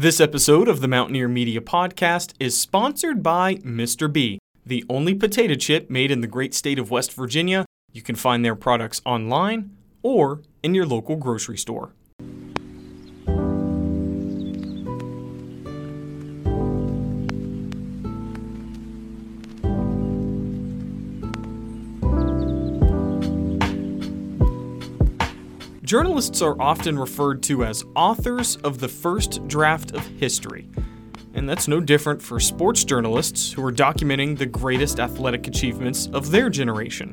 This episode of the Mountaineer Media Podcast is sponsored by Mr. B, the only potato chip made in the great state of West Virginia. You can find their products online or in your local grocery store. Journalists are often referred to as authors of the first draft of history. And that's no different for sports journalists who are documenting the greatest athletic achievements of their generation.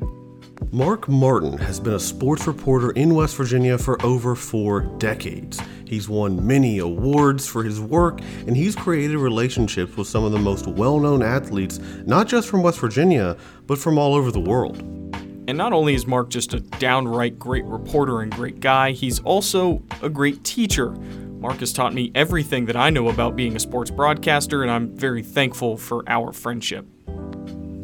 Mark Martin has been a sports reporter in West Virginia for over four decades. He's won many awards for his work, and he's created relationships with some of the most well known athletes, not just from West Virginia, but from all over the world. And not only is Mark just a downright great reporter and great guy, he's also a great teacher. Mark has taught me everything that I know about being a sports broadcaster, and I'm very thankful for our friendship.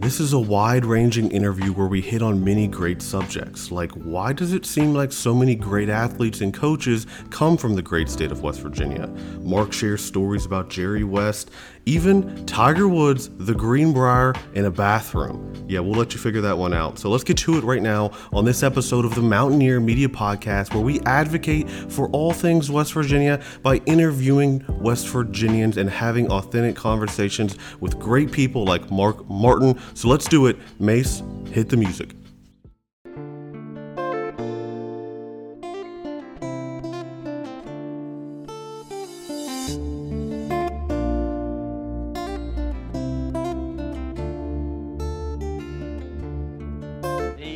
This is a wide ranging interview where we hit on many great subjects, like why does it seem like so many great athletes and coaches come from the great state of West Virginia? Mark shares stories about Jerry West, even Tiger Woods, the Greenbrier, in a bathroom. Yeah, we'll let you figure that one out. So let's get to it right now on this episode of the Mountaineer Media Podcast, where we advocate for all things West Virginia by interviewing West Virginians and having authentic conversations with great people like Mark Martin. So let's do it. Mace, hit the music.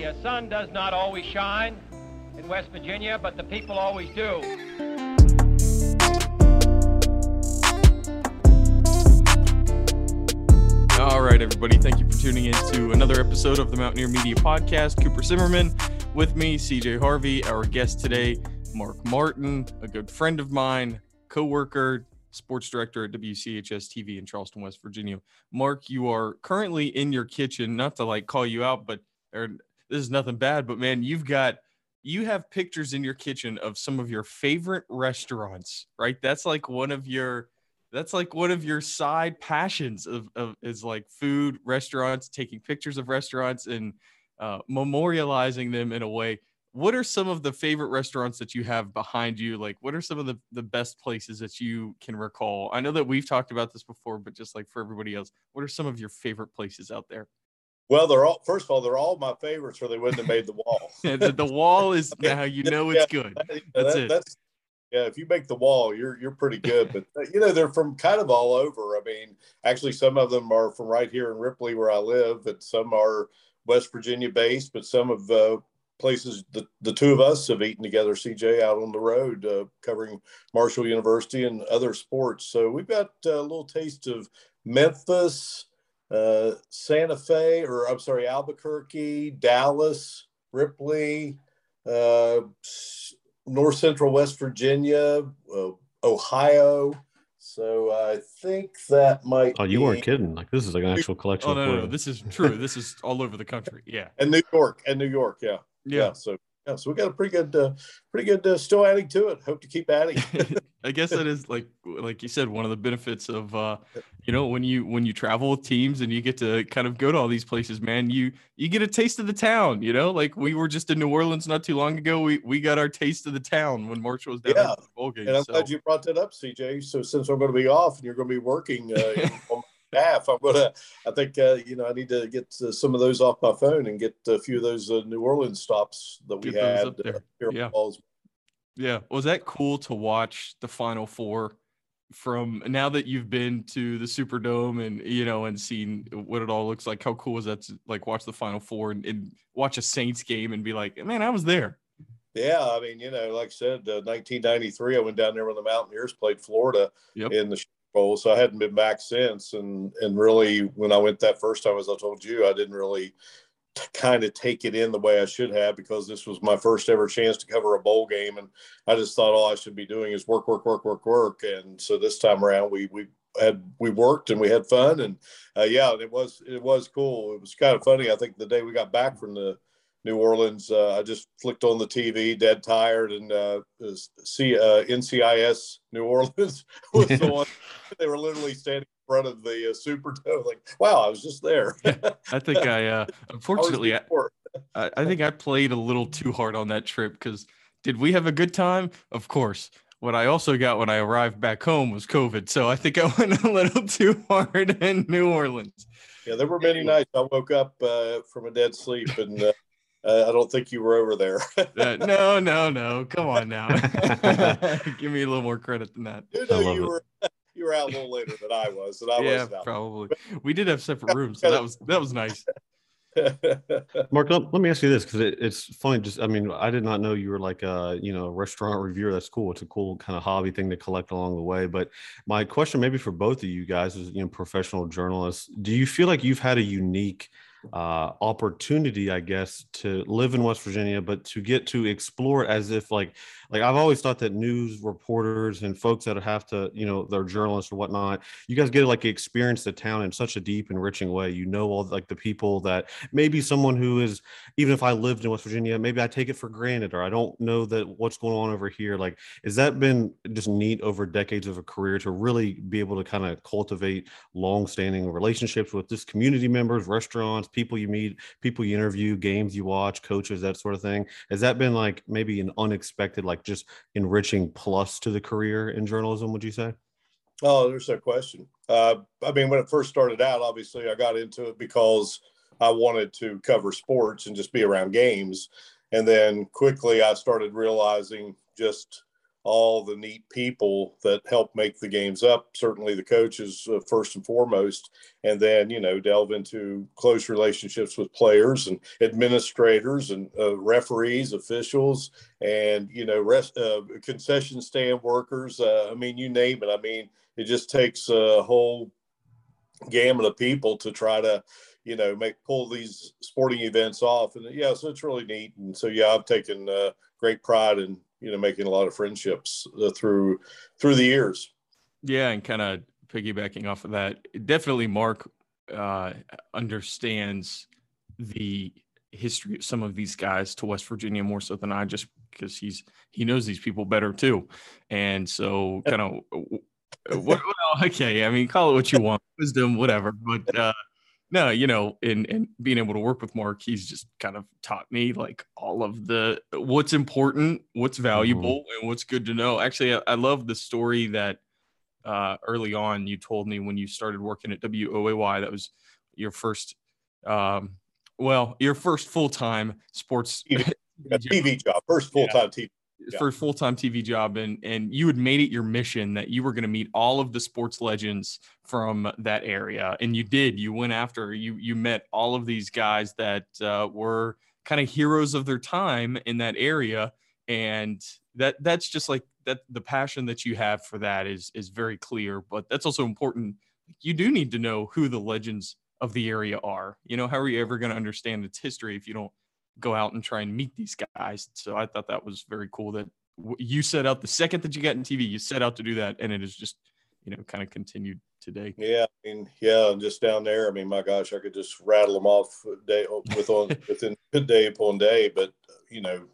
The sun does not always shine in West Virginia, but the people always do. All right, everybody, thank you for tuning in to another episode of the Mountaineer Media Podcast. Cooper Zimmerman with me, CJ Harvey, our guest today, Mark Martin, a good friend of mine, co worker, sports director at WCHS TV in Charleston, West Virginia. Mark, you are currently in your kitchen, not to like call you out, but or this is nothing bad, but man, you've got you have pictures in your kitchen of some of your favorite restaurants, right? That's like one of your that's like one of your side passions of, of is like food, restaurants, taking pictures of restaurants and uh, memorializing them in a way. What are some of the favorite restaurants that you have behind you? Like, what are some of the, the best places that you can recall? I know that we've talked about this before, but just like for everybody else, what are some of your favorite places out there? Well, they're all first of all, they're all my favorites, or they wouldn't have made the wall. the, the wall is now you know it's good. That's that, it. That's yeah. If you make the wall, you're you're pretty good. But uh, you know, they're from kind of all over. I mean, actually, some of them are from right here in Ripley, where I live, and some are West Virginia based. But some of uh, places the, the two of us have eaten together, CJ, out on the road, uh, covering Marshall University and other sports. So we've got a little taste of Memphis uh, Santa Fe, or I'm sorry, Albuquerque, Dallas, Ripley, uh, North Central West Virginia, uh, Ohio. So I think that might. Oh, you be, weren't kidding. Like this is like an actual collection. Oh no, no, no, this is true. This is all over the country. Yeah, And New York, and New York, yeah, yeah. So yeah, so we got a pretty good, uh, pretty good. Uh, still adding to it. Hope to keep adding. I guess that is like like you said, one of the benefits of uh, you know when you when you travel with teams and you get to kind of go to all these places, man. You you get a taste of the town. You know, like we were just in New Orleans not too long ago. We we got our taste of the town when Marshall was down Yeah, the bowl game. and I'm so. glad you brought that up, CJ. So since I'm going to be off and you're going to be working uh, on my staff, I'm going to. I think uh, you know I need to get uh, some of those off my phone and get a few of those uh, New Orleans stops that we Get had uh, here Yeah. Yeah. Was that cool to watch the final four from now that you've been to the Superdome and you know and seen what it all looks like? How cool was that to like watch the final four and, and watch a Saints game and be like, man, I was there. Yeah, I mean, you know, like I said, uh, 1993, I went down there when the Mountaineers played Florida Yep. in the Bowl, so I hadn't been back since. And and really, when I went that first time, as I told you, I didn't really kind of take it in the way I should have because this was my first ever chance to cover a bowl game, and I just thought all I should be doing is work, work, work, work, work. And so this time around, we we had we worked and we had fun, and uh, yeah, it was it was cool. It was kind of funny. I think the day we got back from the New Orleans. Uh, I just flicked on the TV, dead tired, and uh, see uh, NCIS New Orleans was the one. They were literally standing in front of the uh, Superdome. Like, wow, I was just there. I think I, uh, unfortunately, I, I, I think I played a little too hard on that trip because did we have a good time? Of course. What I also got when I arrived back home was COVID. So I think I went a little too hard in New Orleans. Yeah, there were many nights I woke up uh, from a dead sleep and uh, I don't think you were over there. uh, no, no, no. Come on now. Give me a little more credit than that. You know, you were you were out a little later than I was, and I yeah, was probably. We did have separate rooms, so that was that was nice. Mark, let, let, me ask you this because it, it's funny. Just, I mean, I did not know you were like a you know restaurant reviewer. That's cool. It's a cool kind of hobby thing to collect along the way. But my question, maybe for both of you guys, is you know, professional journalists, do you feel like you've had a unique uh, opportunity, I guess, to live in West Virginia, but to get to explore it as if like like I've always thought that news reporters and folks that have to, you know, they're journalists or whatnot, you guys get to like experience the town in such a deep, enriching way. You know all like the people that maybe someone who is even if I lived in West Virginia, maybe I take it for granted or I don't know that what's going on over here. Like, has that been just neat over decades of a career to really be able to kind of cultivate long-standing relationships with just community members, restaurants, people you meet, people you interview, games you watch, coaches, that sort of thing? Has that been like maybe an unexpected like just enriching plus to the career in journalism would you say oh there's no question uh, i mean when it first started out obviously i got into it because i wanted to cover sports and just be around games and then quickly i started realizing just all the neat people that help make the games up. Certainly, the coaches uh, first and foremost, and then you know delve into close relationships with players and administrators and uh, referees, officials, and you know rest, uh, concession stand workers. Uh, I mean, you name it. I mean, it just takes a whole gamut of people to try to you know make pull these sporting events off and yeah so it's really neat and so yeah i've taken uh, great pride in you know making a lot of friendships uh, through through the years. Yeah and kind of piggybacking off of that definitely mark uh, understands the history of some of these guys to west virginia more so than i just because he's he knows these people better too. And so kind of well, okay i mean call it what you want wisdom whatever but uh no, you know, in in being able to work with Mark, he's just kind of taught me like all of the what's important, what's mm-hmm. valuable, mm-hmm. and what's good to know. Actually, I, I love the story that uh, early on you told me when you started working at WOAY. That was your first, um, well, your first full time sports TV, TV job, first full time yeah. TV yeah. for a full time TV job, and and you had made it your mission that you were going to meet all of the sports legends from that area, and you did. You went after you you met all of these guys that uh, were kind of heroes of their time in that area, and that that's just like that. The passion that you have for that is is very clear, but that's also important. You do need to know who the legends of the area are. You know, how are you ever going to understand its history if you don't go out and try and meet these guys. So I thought that was very cool that you set out the second that you got in TV, you set out to do that, and it is just you know kind of continued today. Yeah, I mean, yeah, just down there. I mean, my gosh, I could just rattle them off day with on within day upon day. But you know,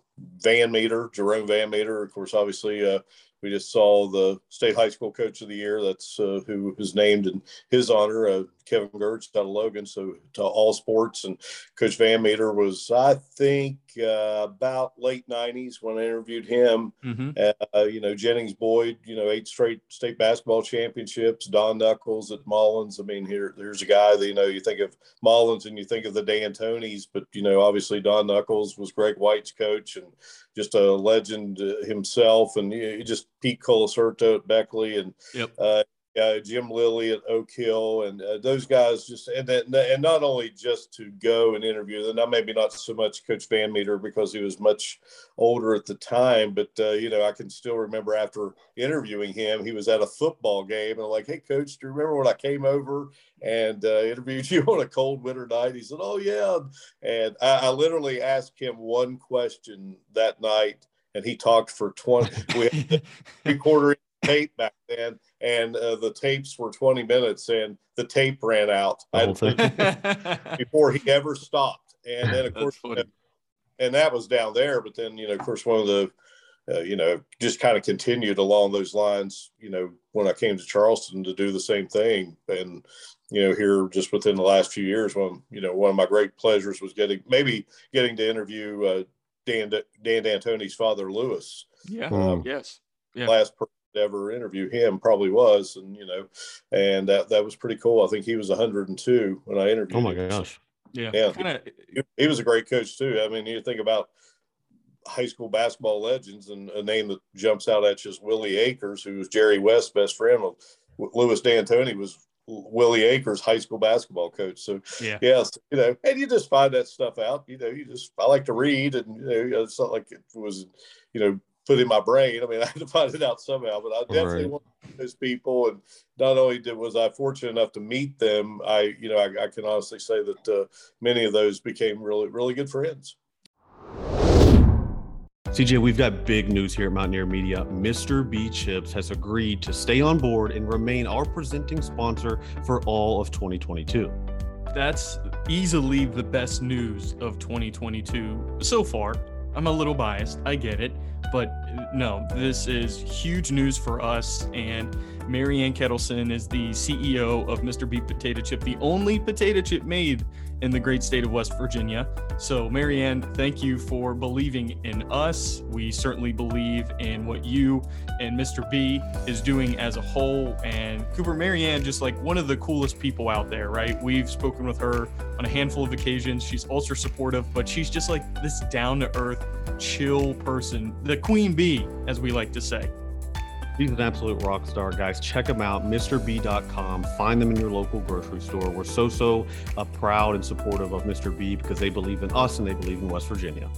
Van Meter, Jerome Van Meter, of course, obviously uh, we just saw the state high school coach of the year. That's uh, who was named in his honor, uh, Kevin Gertz out of Logan. So to all sports and Coach Van Meter was, I think, uh, about late '90s when I interviewed him. Mm-hmm. Uh, you know, Jennings Boyd, you know, eight straight state basketball championships. Don Knuckles at Mullens. I mean, here there's a guy that you know you think of Mullens and you think of the D'Antonis, but you know, obviously Don Knuckles was Greg White's coach and just a legend uh, himself, and you know, just Pete Colasurto at Beckley, and yep. uh, uh, Jim Lilly at Oak Hill, and uh, those guys just and then, and not only just to go and interview them. Now maybe not so much Coach Van Meter because he was much older at the time, but uh, you know I can still remember after interviewing him, he was at a football game and I'm like, hey Coach, do you remember when I came over and uh, interviewed you on a cold winter night? He said, oh yeah, and I, I literally asked him one question that night and he talked for 20 we had three quarter tape back then, and uh, the tapes were 20 minutes, and the tape ran out before he ever stopped. And then, of course, and that was down there. But then, you know, of course, one of the, uh, you know, just kind of continued along those lines. You know, when I came to Charleston to do the same thing, and you know, here just within the last few years, when you know, one of my great pleasures was getting maybe getting to interview uh, Dan Dan D'Antoni's father, Lewis. Yeah. Um, yes. Yeah. Last person to ever interview him probably was, and you know, and that that was pretty cool. I think he was 102 when I interviewed. Oh my him. gosh. Yeah. Yeah. Kinda... He, he was a great coach too. I mean, you think about high school basketball legends, and a name that jumps out at you is Willie Akers, who was Jerry West's best friend. Lewis D'Antoni was Willie Akers, high school basketball coach. So yeah, yes, you know, and you just find that stuff out. You know, you just I like to read, and you know, it's not like it was, you know, put in my brain. I mean, I had to find it out somehow, but I definitely right. want those people. And not only did was I fortunate enough to meet them, I, you know, I, I can honestly say that uh, many of those became really, really good friends. CJ, we've got big news here at Mountaineer Media. Mr. B Chips has agreed to stay on board and remain our presenting sponsor for all of 2022. That's easily the best news of 2022 so far. I'm a little biased, I get it, but no, this is huge news for us. And Marianne Kettleson is the CEO of Mr. B Potato Chip, the only potato chip made in the great state of West Virginia. So, Marianne, thank you for believing in us. We certainly believe in what you and Mr. B is doing as a whole. And Cooper, Marianne, just like one of the coolest people out there, right? We've spoken with her on a handful of occasions. She's ultra supportive, but she's just like this down to earth, chill person, the queen bee, as we like to say. He's an absolute rock star, guys. Check him out, MrB.com. Find them in your local grocery store. We're so, so uh, proud and supportive of Mr. B because they believe in us and they believe in West Virginia.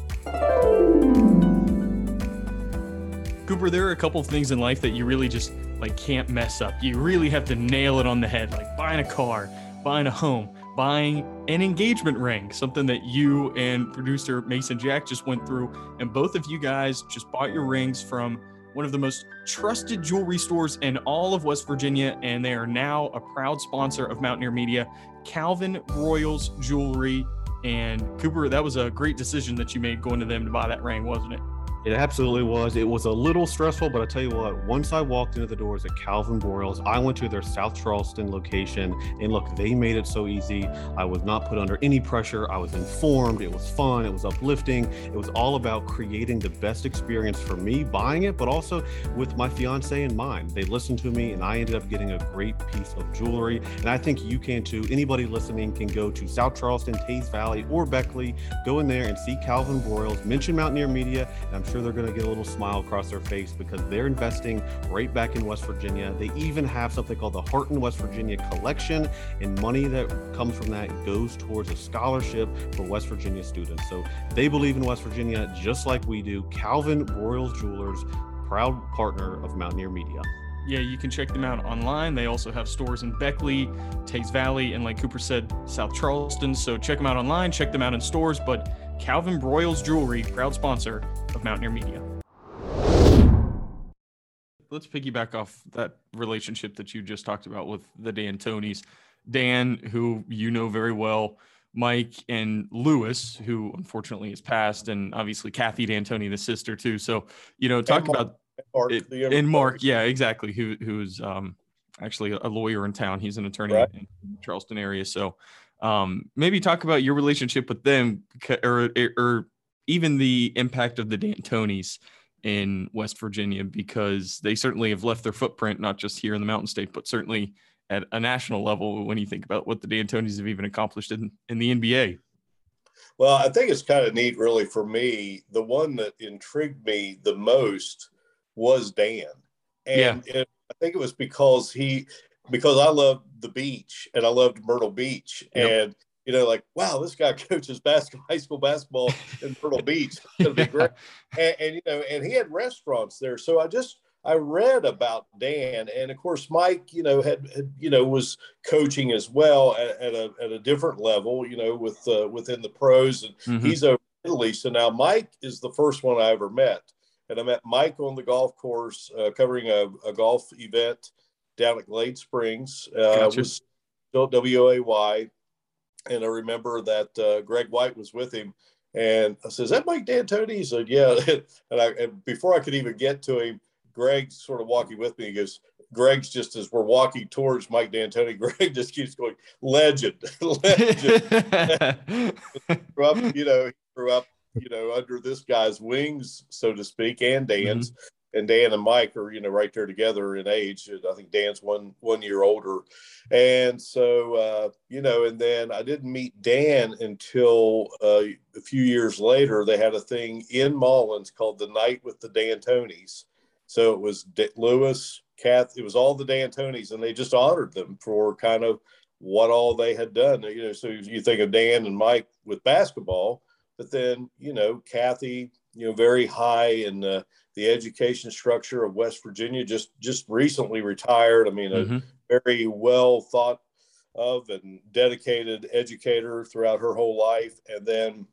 Cooper, there are a couple of things in life that you really just like can't mess up. You really have to nail it on the head, like buying a car, buying a home, buying an engagement ring, something that you and producer Mason Jack just went through. And both of you guys just bought your rings from one of the most trusted jewelry stores in all of West Virginia, and they are now a proud sponsor of Mountaineer Media, Calvin Broyles Jewelry. And Cooper, that was a great decision that you made going to them to buy that ring, wasn't it? It absolutely was. It was a little stressful, but I tell you what, once I walked into the doors at Calvin Broyles, I went to their South Charleston location and look, they made it so easy. I was not put under any pressure. I was informed. It was fun. It was uplifting. It was all about creating the best experience for me buying it, but also with my fiance in mind. They listened to me and I ended up getting a great piece of jewelry. And I think you can too. Anybody listening can go to South Charleston, Teays Valley, or Beckley, go in there and see Calvin Broyles, mention Mountaineer Media, and I'm sure sure they're going to get a little smile across their face because they're investing right back in West Virginia. They even have something called the Hearton West Virginia Collection, and money that comes from that goes towards a scholarship for West Virginia students. So they believe in West Virginia just like we do. Calvin Broyles Jewelers, proud partner of Mountaineer Media yeah, you can check them out online. They also have stores in Beckley, Teays Valley, and like Cooper said, South Charleston. So check them out online, check them out in stores. But Calvin Broyles Jewelry, proud sponsor Mountaineer Media. Let's piggyback off that relationship that you just talked about with the D'Antonis. Dan, who you know very well, Mike and Lewis, who unfortunately has passed, and obviously Kathy D'Antoni, the sister too. So, you know, talk Mark, about Mark, it, and Mark, yeah, exactly. Who who's um actually a lawyer in town. He's an attorney right. in Charleston area. So, um, maybe talk about your relationship with them, or or even the impact of the D'Antonis in West Virginia, because they certainly have left their footprint not just here in the Mountain State, but certainly at a national level. When you think about what the D'Antonis have even accomplished in in the NBA. Well, I think it's kind of neat, really, for me. The one that intrigued me the most was Dan, and yeah. it, I think it was because he because I loved the beach and I loved Myrtle Beach. Yep. And, you know, like, wow, this guy coaches basketball, high school basketball in Myrtle Beach. It's going to be great. And, and, you know, and he had restaurants there. So I just, I read about Dan, and of course Mike, you know, had, had you know was coaching as well at, at, a at a different level, you know, with uh, within the pros, and mm-hmm. he's over Italy. So now Mike is the first one I ever met, and I met Mike on the golf course uh, covering a, a golf event down at Glade Springs. Uh, gotcha. was still WAY. And I remember that uh, Greg White was with him. And I said, "Is that Mike D'Antoni?" He said, "Yeah." And I and before I could even get to him, Greg's sort of walking with me. He goes, Greg's just as we're walking towards Mike D'Antoni, Greg just keeps going, legend, legend. grew up, you know, grew up, you know, under this guy's wings, so to speak, and Dan's. Mm-hmm. And Dan and Mike are, you know, right there together in age. I think Dan's one one year older, and so uh, you know. And then I didn't meet Dan until uh, a few years later. They had a thing in Mullens called the Night with the D'Antonis. So it was D- Lewis, Kath, it was all the D'Antonis, and they just honored them for kind of what all they had done. You know, so you think of Dan and Mike with basketball, but then you know Kathy, you know, very high in the, the education structure of West Virginia, just just recently retired. I mean, mm-hmm. a very well thought of and dedicated educator throughout her whole life, and then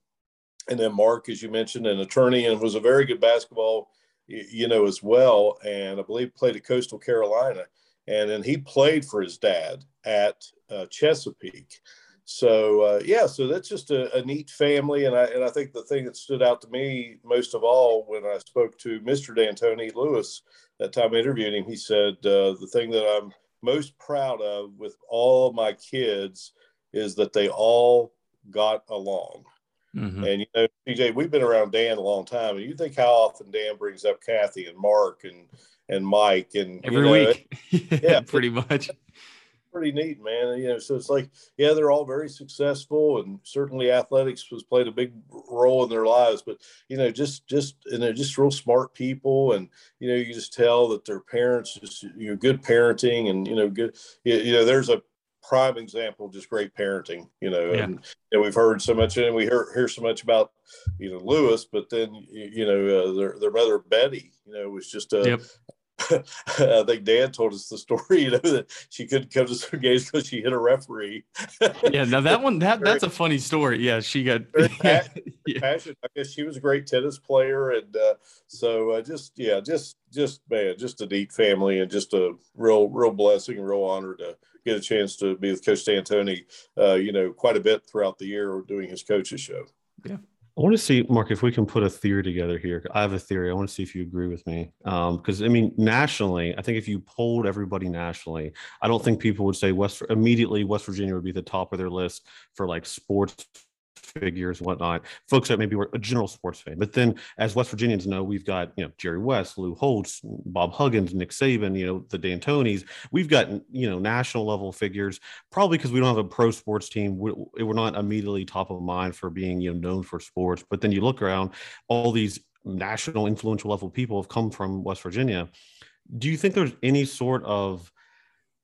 and then Mark, as you mentioned, an attorney, and was a very good basketball you know, as well. And I believe played at Coastal Carolina. And then he played for his dad at uh, Chesapeake. So uh, yeah, so that's just a, a, neat family, and I and I think the thing that stood out to me most of all when I spoke to Mr. D'Antoni Lewis that time I interviewed him, he said uh, the thing that I'm most proud of with all my kids is that they all got along. Mm-hmm. And you know, CJ, we've been around Dan a long time, and you think how often Dan brings up Kathy and Mark and and Mike and every you know, week, yeah, pretty much. Pretty neat, man. You know, so it's like, yeah, they're all very successful, and certainly athletics has played a big role in their lives. But you know, just just and they're just real smart people, and you know, you just tell that their parents just you know good parenting, and you know, good. You, you know, there's a prime example, just great parenting, you know, yeah. and, and we've heard so much and we hear, hear so much about, you know, Lewis, but then, you know, uh, their, their mother, Betty, you know, was just a, yep. I think Dan told us the story, you know, that she couldn't come to some games because she hit a referee. yeah, now that one that that's a funny story. Yeah, she got yeah. passionate. I guess she was a great tennis player, and uh, so uh, just yeah, just just man, just a neat family, and just a real real blessing, real honor to get a chance to be with Coach D'Antoni, uh, you know, quite a bit throughout the year doing his coaches show. Yeah. I want to see, Mark, if we can put a theory together here. I have a theory. I want to see if you agree with me. Because, um, I mean, nationally, I think if you polled everybody nationally, I don't think people would say West immediately West Virginia would be the top of their list for like sports figures, whatnot, folks that maybe were a general sports fan. But then, as West Virginians know, we've got you know Jerry West, Lou Holtz, Bob Huggins, Nick Saban, you know the D'Antonis. We've got you know national level figures. Probably because we don't have a pro sports team, we're not immediately top of mind for being you know known for sports. But then you look around, all these national influential level people have come from West Virginia. Do you think there's any sort of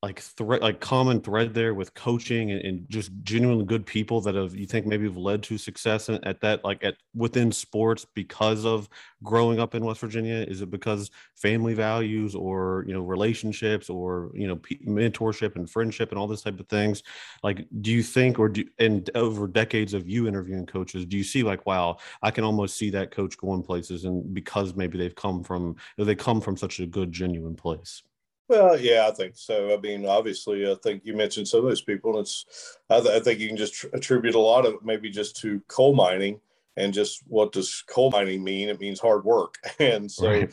like thread like common thread there with coaching and, and, just genuinely good people that have you think maybe have led to success at that like at within sports because of growing up in west virginia? Is it because family values or you know relationships or you know p- mentorship and friendship and all this type of things? Like do you think or do and over decades of you interviewing coaches do you see like wow i can almost see that coach going places and because maybe they've come from they come from such a good genuine place well, yeah, I think so. I mean, obviously, I think you mentioned some of those people. And it's, I, th- I think you can just tr- attribute a lot of it maybe just to coal mining and just what does coal mining mean? It means hard work. And so right.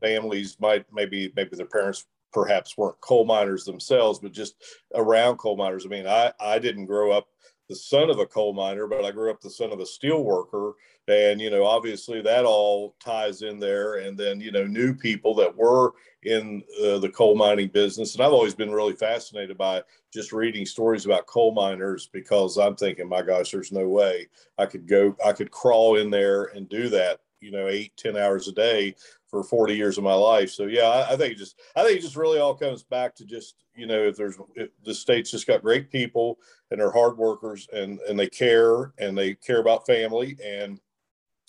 families might maybe, maybe their parents perhaps weren't coal miners themselves, but just around coal miners. I mean, I, I didn't grow up the son of a coal miner, but I grew up the son of a steel worker. And, you know, obviously that all ties in there. And then, you know, new people that were in uh, the coal mining business. And I've always been really fascinated by just reading stories about coal miners because I'm thinking, my gosh, there's no way I could go, I could crawl in there and do that, you know, eight, ten hours a day for 40 years of my life. So yeah, I, I think just I think it just really all comes back to just you know if there's if the state's just got great people and they're hard workers and and they care and they care about family and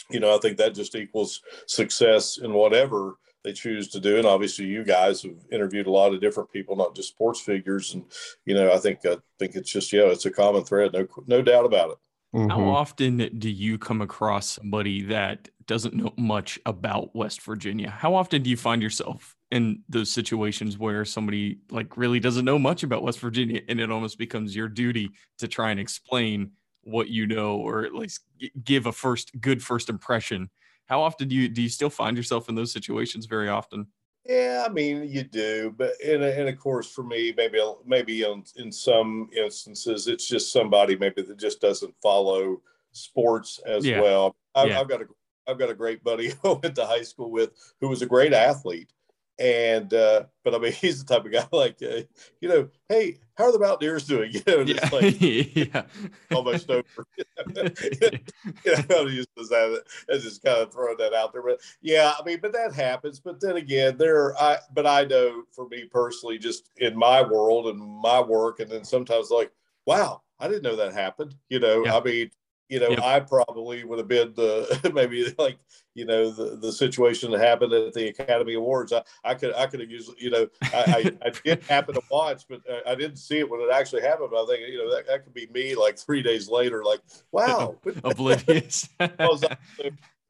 you know I think that just equals success in whatever they choose to do. And obviously, you guys have interviewed a lot of different people, not just sports figures. And you know, I think I think it's just yeah, it's a common thread, no no doubt about it. Mm-hmm. How often do you come across somebody that doesn't know much about West Virginia? How often do you find yourself in those situations where somebody like really doesn't know much about West Virginia and it almost becomes your duty to try and explain what you know or at least give a first good first impression how often do you do you still find yourself in those situations very often yeah, I mean you do, but and, and of course for me, maybe maybe in, in some instances it's just somebody maybe that just doesn't follow sports as yeah. well. I've, yeah. I've, got a I've got a great buddy I went to high school with who was a great athlete, and uh, but I mean he's the type of guy like uh, you know, hey, how are the Mountaineers doing? You know, just yeah. like yeah. almost over. you know, just that, just kind of throwing that out there. But yeah, I mean, but that happens. But then again, there, I, but I know for me personally, just in my world and my work, and then sometimes like, wow, I didn't know that happened. You know, yeah. I mean, you know, yep. I probably would have been the maybe like you know the, the situation that happened at the Academy Awards. I, I could I could have used you know I, I, I did happen to watch, but I didn't see it when it actually happened. But I think you know that, that could be me like three days later, like wow, oblivious. because, I,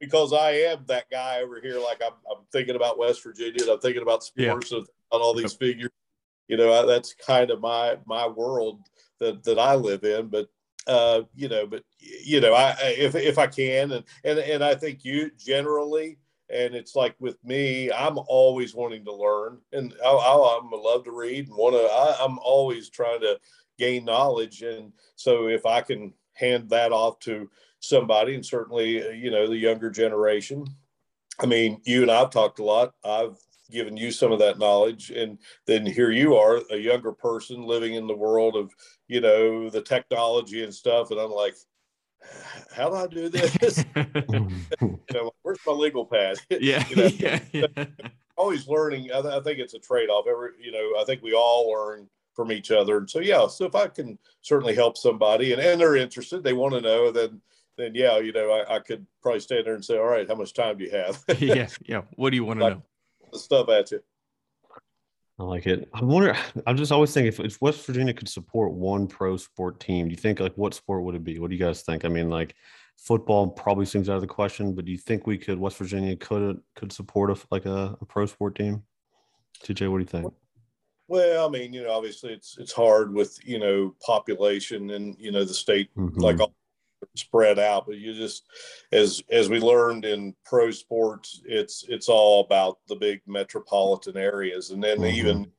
because I am that guy over here. Like I'm, I'm thinking about West Virginia. And I'm thinking about sports yeah. and all these figures. You know, that's kind of my my world that that I live in. But uh, you know, but you know, I if if I can, and and and I think you generally, and it's like with me, I'm always wanting to learn, and I, I, I'm love to read and want to. I'm always trying to gain knowledge, and so if I can hand that off to somebody, and certainly you know the younger generation. I mean, you and I've talked a lot. I've given you some of that knowledge and then here you are a younger person living in the world of you know the technology and stuff and i'm like how do i do this? You know, where's my legal pad? Yeah, you know, yeah, yeah. always learning. I, th- I, think it's a trade-off. Every you know i think we all learn from each other. And so yeah so if i can certainly help somebody and, and they're interested they want to know then then yeah you know I, I could probably stand there and say all right how much time do you have? Yeah yeah. What do you want to know the stuff at you. I like it. I wonder. I'm just always thinking if, if West Virginia could support one pro sport team, do you think like what sport would it be? What do you guys think? I mean, like football probably seems out of the question, but do you think we could West Virginia could could support a like a, a pro sport team? CJ, what do you think? Well, I mean, you know, obviously it's it's hard with you know population and you know the state mm-hmm. like all spread out but you just as as we learned in pro sports it's it's all about the big metropolitan areas. And then mm-hmm. even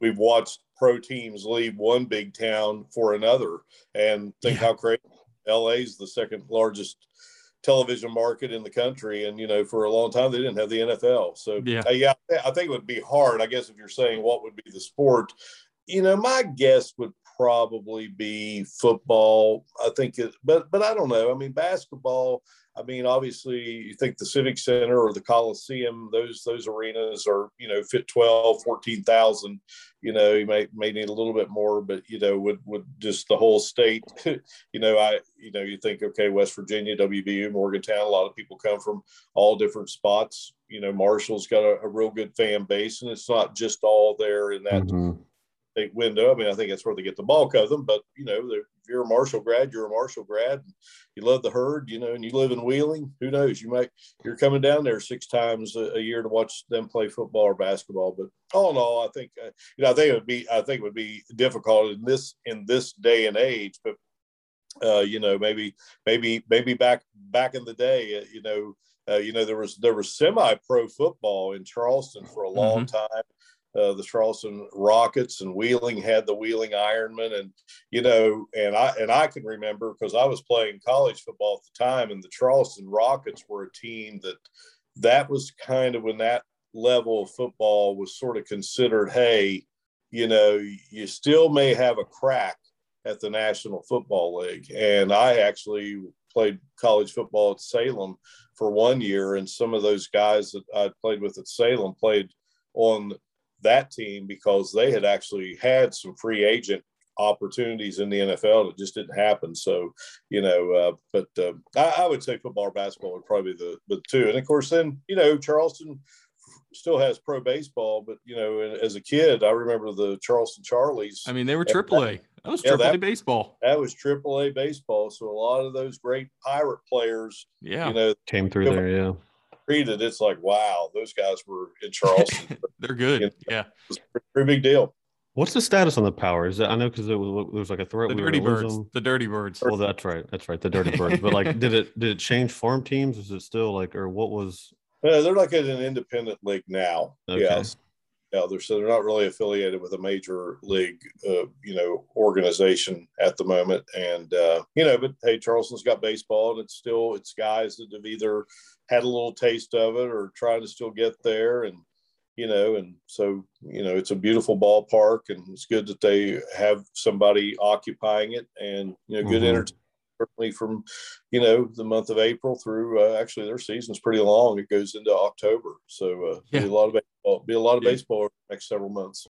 we've watched pro teams leave one big town for another. And think yeah. how crazy LA's the second largest television market in the country. And you know for a long time they didn't have the NFL so yeah, uh, yeah I think it would be hard I guess if you're saying what would be the sport. You know my guess would probably be football. I think it, but but I don't know. I mean, basketball. I mean, obviously, you think the Civic Center or the Coliseum; those those arenas are you know fit 12, 14,000. You know, you may may need a little bit more, but you know, would would just the whole state. you know, I you know you think okay, West Virginia, WVU, Morgantown. A lot of people come from all different spots. You know, Marshall's got a, a real good fan base, and it's not just all there in that. Mm-hmm big window. I mean, I think that's where they get the bulk of them. But you know, if you're a Marshall grad, you're a Marshall grad. You love the herd, you know, and you live in Wheeling. Who knows? You might you're coming down there six times a, a year to watch them play football or basketball. But all in all, I think uh, you know, I think it would be I think it would be difficult in this in this day and age. But uh, you know, maybe maybe maybe back back in the day, uh, you know. Uh, you know there was there was semi pro football in Charleston for a long mm-hmm. time uh, the Charleston Rockets and Wheeling had the Wheeling Ironmen, and you know, and I and I can remember because I was playing college football at the time, and the Charleston Rockets were a team that that was kind of when that level of football was sort of considered, hey, you know, you still may have a crack at the National Football League, and I actually played college football at Salem for one year, and some of those guys that I played with at Salem played on that team because they had actually had some free agent opportunities in the NFL that just didn't happen. So, you know, uh, but uh, I, I, would say football or basketball would probably be the, the two. And of course, then, you know, Charleston still has pro baseball, but, you know, as a kid, I remember the Charleston Charlies. I mean, they were AAA. That was AAA yeah, baseball. That was AAA baseball. So a lot of those great pirate players, yeah, you know, came through there. Yeah treated, it's like, wow, those guys were in Charleston. They're good. You know, yeah. It's a pretty big deal. What's the status on the power? Is that I know because there was, there was like a threat. The we Dirty were gonna lose Birds. them. The Dirty Birds. Well, that's right. That's right. The Dirty Birds. But like, did it did it change farm teams? Is it still like, or what was? Uh, they're like at an independent league now. Okay. Yes. Yeah, they're so they're not really affiliated with a major league, uh, you know, organization at the moment. And uh, you know, but hey, Charleston's got baseball, and it's still it's guys that have either had a little taste of it or trying to still get there, and you know, and so you know, it's a beautiful ballpark, and it's good that they have somebody occupying it, and you know, good Mhm. entertainment. Certainly from, you know, the month of April through uh, actually their season's pretty long. It goes into October, so uh, Yeah. be a lot of baseball. Be a lot of Yeah. baseball over the next several months.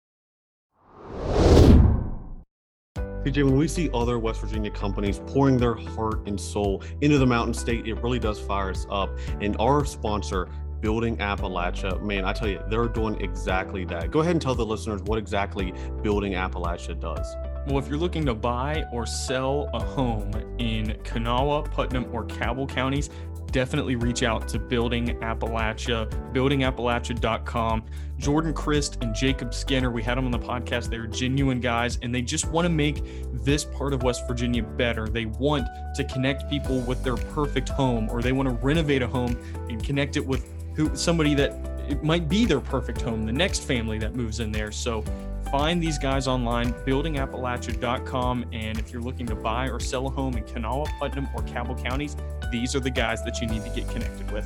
CJ, when we see other West Virginia companies pouring their heart and soul into the Mountain State, it really does fire us up. And our sponsor, Building Appalachia, man, I tell you, they're doing exactly that. Go ahead and tell the listeners what exactly Building Appalachia does. Well, if you're looking to buy or sell a home in Kanawha, Putnam, or Cabell counties, definitely reach out to Building Appalachia, buildingappalachia.com. Jordan Christ and Jacob Skinner, we had them on the podcast. They're genuine guys and they just want to make this part of West Virginia better. They want to connect people with their perfect home or they want to renovate a home and connect it with who somebody that it might be their perfect home, the next family that moves in there. So find these guys online, buildingappalachia.com. And if you're looking to buy or sell a home in Kanawha, Putnam, or Cabell counties, these are the guys that you need to get connected with.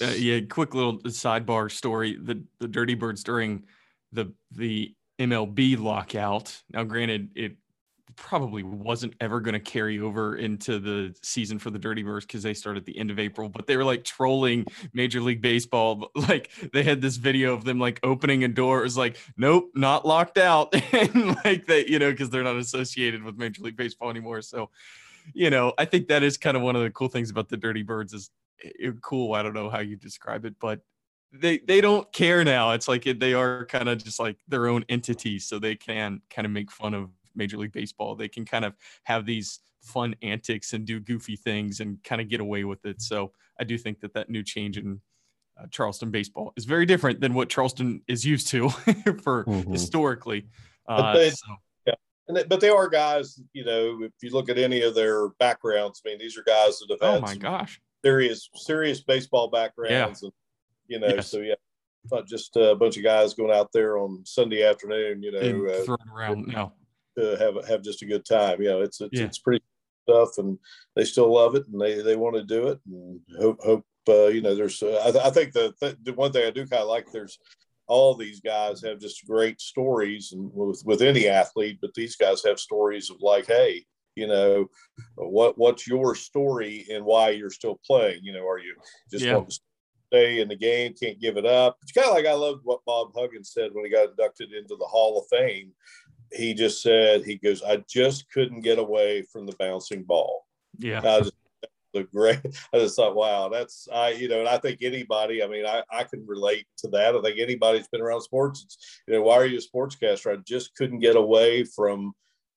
Uh, yeah, quick little sidebar story. The the Dirty Birds during the the MLB lockout. Now, granted, it probably wasn't ever going to carry over into the season for the Dirty Birds because they started at the end of April, but they were like trolling Major League Baseball. Like they had this video of them like opening a door. It was like, nope, not locked out. and like they, you know, because they're not associated with Major League Baseball anymore. So, you know, I think that is kind of one of the cool things about the Dirty Birds is it, cool. I don't know how you describe it, but they they don't care now. It's like eh, they are kind of just like their own entity, so they can kind of make fun of Major League Baseball. They can kind of have these fun antics and do goofy things and kind of get away with it. So I do think that that new change in uh, Charleston baseball is very different than what Charleston is used to for Mhm. historically. But Uh, they- so- And they, but they are guys, you know, if you look at any of their backgrounds, I mean, these are guys that have oh my gosh, serious, serious baseball backgrounds. And, you know, Yes. so yeah, not just a bunch of guys going out there on Sunday afternoon, you know, uh, thrown around now. To have have just a good time. You know, it's it's, Yeah. it's pretty stuff, and they still love it, and they they want to do it, and hope hope uh, you know. There's uh, I, th- I think the th- the one thing I do kind of like there's all these guys have just great stories, and with with any athlete, but these guys have stories of like, hey. You know, what what's your story and why you're still playing? You know, are you just Yeah. want to stay in the game, can't give it up? It's kind of like I loved what Bob Huggins said when he got inducted into the Hall of Fame he just said he goes i just couldn't get away from the bouncing ball. Yeah, I just, the great i just thought wow that's i you know and i think anybody i mean i i can relate to that. I think anybody who's been around sports it's you know why are you a sportscaster? I just couldn't get away from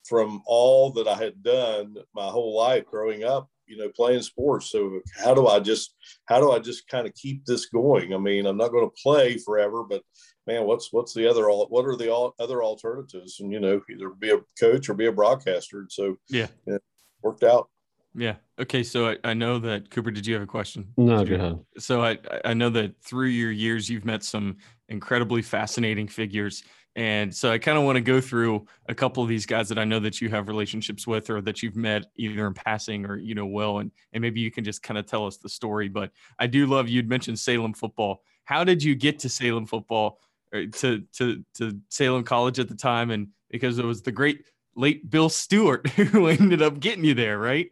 from all that i had done my whole life growing up you know playing sports. So how do i just how do i just kind of keep this going? I mean i'm not going to play forever but man, what's what's the other what are the all, other alternatives? And you know, either be a coach or be a broadcaster. And so Yeah. it worked out. yeah. Okay, so I, I know that Cooper. Did you have a question? No, Did go ahead. so I I know that through your years you've met some incredibly fascinating figures, and so I kind of want to go through a couple of these guys that I know that you have relationships with or that you've met either in passing or you know well, and and maybe you can just kind of tell us the story. But I do love you'd mentioned Salem football. How did you get to Salem football or to to to Salem College at the time? And because it was the great late Bill Stewart who ended up getting you there, right?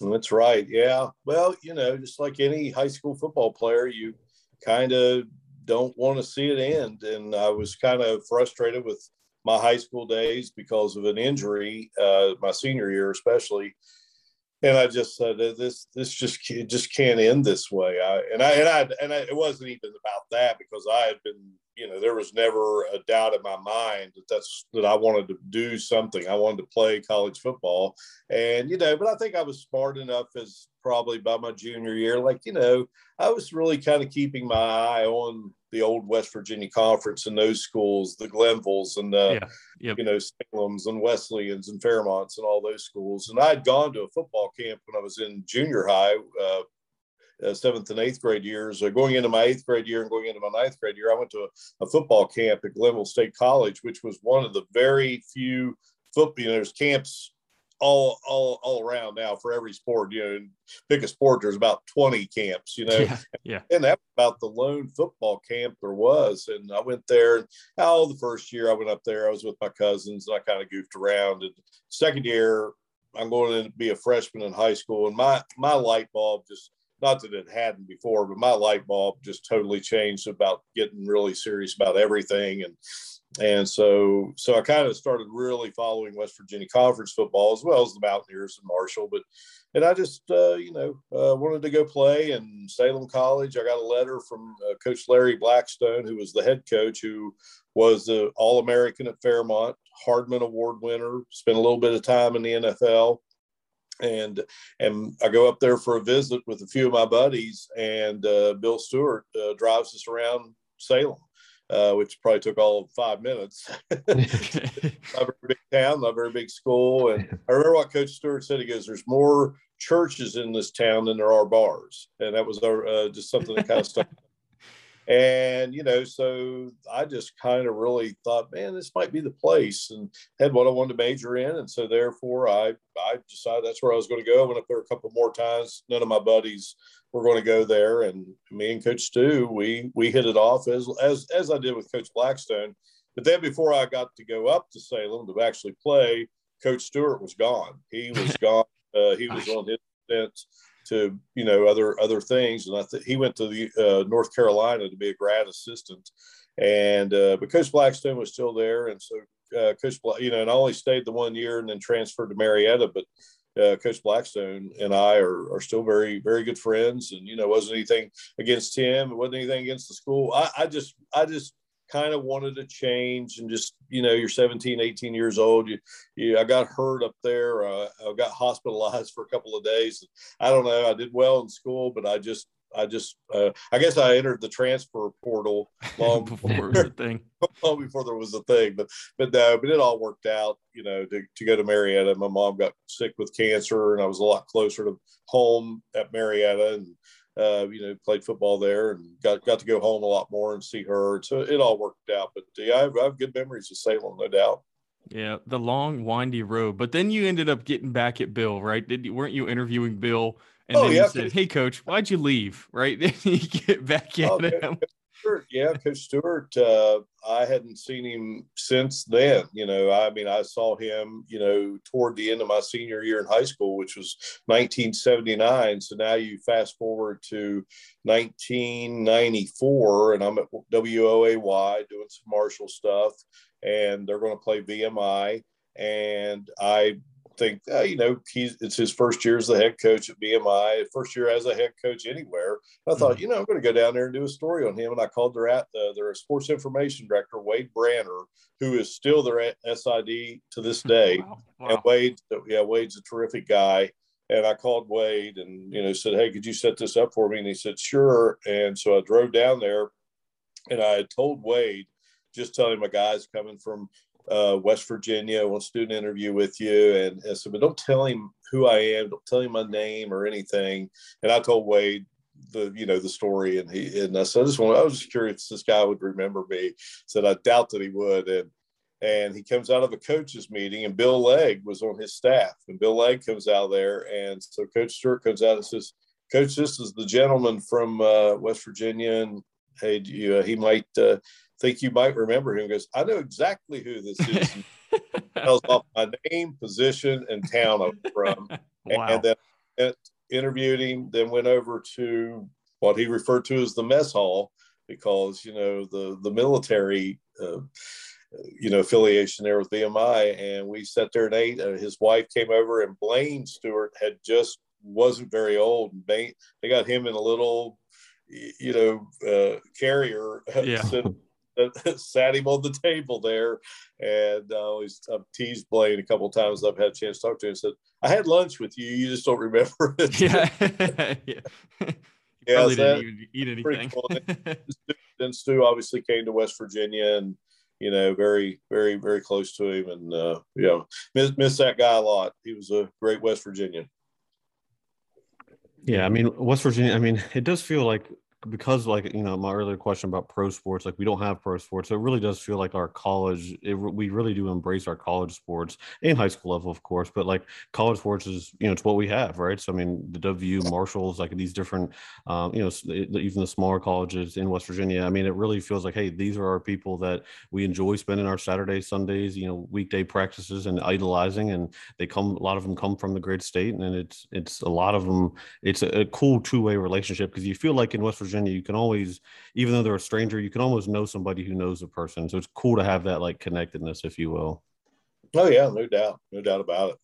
That's right. Yeah. Well, you know, just like any high school football player, you kind of don't want to see it end. And I was kind of frustrated with my high school days because of an injury, uh, my senior year especially. And I just said, "This, this just just can't end this way." I, and I, and I, and I, it wasn't even about that because I had been, you know, there was never a doubt in my mind that that's that I wanted to do something. I wanted to play college football, and you know, but I think I was smart enough as probably by my junior year, like you know, I was really kind of keeping my eye on the old West Virginia Conference and those schools, the Glenvilles and the Yeah. Yep. you know Salem's and Wesleyans and Fairmonts and all those schools. And I'd gone to a football camp when I was in junior high, uh, uh, seventh and eighth grade years. Uh, going into my eighth grade year and going into my ninth grade year, I went to a, a football camp at Glenville State College, which was one of the very few football. You know, there's camps all all all around now for every sport. You know, pick a sport. There's about 20 camps. You know, Yeah. Yeah. and that about the lone football camp there was. And I went there. And oh, the first year I went up there, I was with my cousins. And I kind of goofed around. And second year, I'm going to be a freshman in high school, and my my light bulb just not that it hadn't before, but my light bulb just totally changed about getting really serious about everything. And and so so I kind of started really following West Virginia Conference football as well as the Mountaineers and Marshall. But and I just uh, you know uh, wanted to go play in Salem College. I got a letter from uh, Coach Larry Blackstone, who was the head coach, who was the All American at Fairmont, Hardman Award winner, spent a little bit of time in the NFL. And and I go up there for a visit with a few of my buddies, and uh, Bill Stewart uh, drives us around Salem, uh, which probably took all of five minutes. not a very big town, not a very big school. And I remember what Coach Stewart said. He goes, "There's more churches in this town than there are bars," and that was uh, just something that kind of stuck. And you know, so I just kind of really thought, man, this might be the place, and had what I wanted to major in, and so therefore I I decided that's where I was going to go. I went up there a couple more times. None of my buddies were going to go there, and me and Coach Stu, we we hit it off as as as I did with Coach Blackstone. But then before I got to go up to Salem to actually play, Coach Stewart was gone. He was gone. Uh, he was on his to you know other other things, and I think he went to the uh, North Carolina to be a grad assistant. And uh, but Coach Blackstone was still there, and so uh, Coach, Bla- you know, and I only stayed the one year and then transferred to Marietta. But uh, Coach Blackstone and I are, are still very, very good friends. And, you know, wasn't anything against him. It wasn't anything against the school. I, I just, I just kind of wanted to change and just, you know, you're 17, 18 years old. You, you I got hurt up there. Uh, I got hospitalized for a couple of days. I don't know. I did well in school, but I just, I just, uh, I guess I entered the transfer portal long before it was a thing. long before there was a thing. But but no, but it all worked out. You know, to, to go to Marietta. My mom got sick with cancer, and I was a lot closer to home at Marietta, and uh, you know, played football there, and got got to go home a lot more and see her. So it all worked out. But yeah, I have, I have good memories of Salem, no doubt. Yeah, the long windy road. But then you ended up getting back at Bill, right? Did you weren't you interviewing Bill? And Oh, then yeah, you said, "Hey, coach, why'd you leave?" Right? Then you get back at Oh, him. Stewart, yeah, Coach Stewart. Uh, I hadn't seen him since then. You know, I mean, I saw him, you know, toward the end of my senior year in high school, which was 1979. So now you fast forward to 1994, and I'm at WOAY doing some Marshall stuff, and they're going to play VMI. And I think, uh, you know, he's it's his first year as the head coach at VMI, first year as a head coach anywhere. I thought, you know, I'm going to go down there and do a story on him. And I called their at uh, their sports information director, Wade Branner, who is still their SID to this day. Wow. And. Wade, yeah, Wade's a terrific guy. And I called Wade and, you know, said, Hey, could you set this up for me? And he said, Sure. And so I drove down there and I had told Wade, just telling my guys coming from uh, West Virginia, wants to do an interview with you. And, and so, but don't tell him who I am, don't tell him my name or anything. And I told Wade the, you know, the story. And he, and I said, I just want, I was just curious if this guy would remember me. Said, I doubt that he would. And, and he comes out of a coaches meeting and Bill Legg was on his staff and Bill Legg comes out there. And so Coach Stewart comes out and says, Coach, this is the gentleman from uh, West Virginia. And hey, you, uh, he might uh, think you might remember him. He goes, I know exactly who this is. Tells off my name, position, and town I'm from. wow. And then interviewed him, then went over to what he referred to as the mess hall because, you know, the, the military, uh, you know, affiliation there with VMI. And we sat there and ate. Uh, his wife came over and Blaine Stewart had just wasn't very old. And they, they got him in a little, you know, uh, carrier. Yeah. Sat- sat him on the table there. And I always I've teased Blaine a couple times. I've had a chance to talk to him and said, I had lunch with you. You just don't remember it. yeah. yeah. Yeah, Probably so didn't even eat pretty anything. cool. then Stu obviously came to West Virginia and you know very very very close to him and uh, you know miss, miss that guy a lot. He was a great West Virginian. Yeah, I mean West Virginia. I mean, it does feel like because like you know my earlier question about pro sports like we don't have pro sports so it really does feel like our college it, we really do embrace our college sports and high school level of course but like college sports is you know it's what we have right? So i mean the w marshalls like these different um, you know even the smaller colleges in west virginia i mean it really feels like hey these are our people that we enjoy spending our saturdays sundays you know weekday practices and idolizing and they come a lot of them come from the great state and it's it's a lot of them it's a, a cool two-way relationship because you feel like in west virginia Virginia, you can always, even though they're a stranger, you can almost know somebody who knows a person. So it's cool to have that like connectedness, if you will. Oh yeah, no doubt, no doubt about it.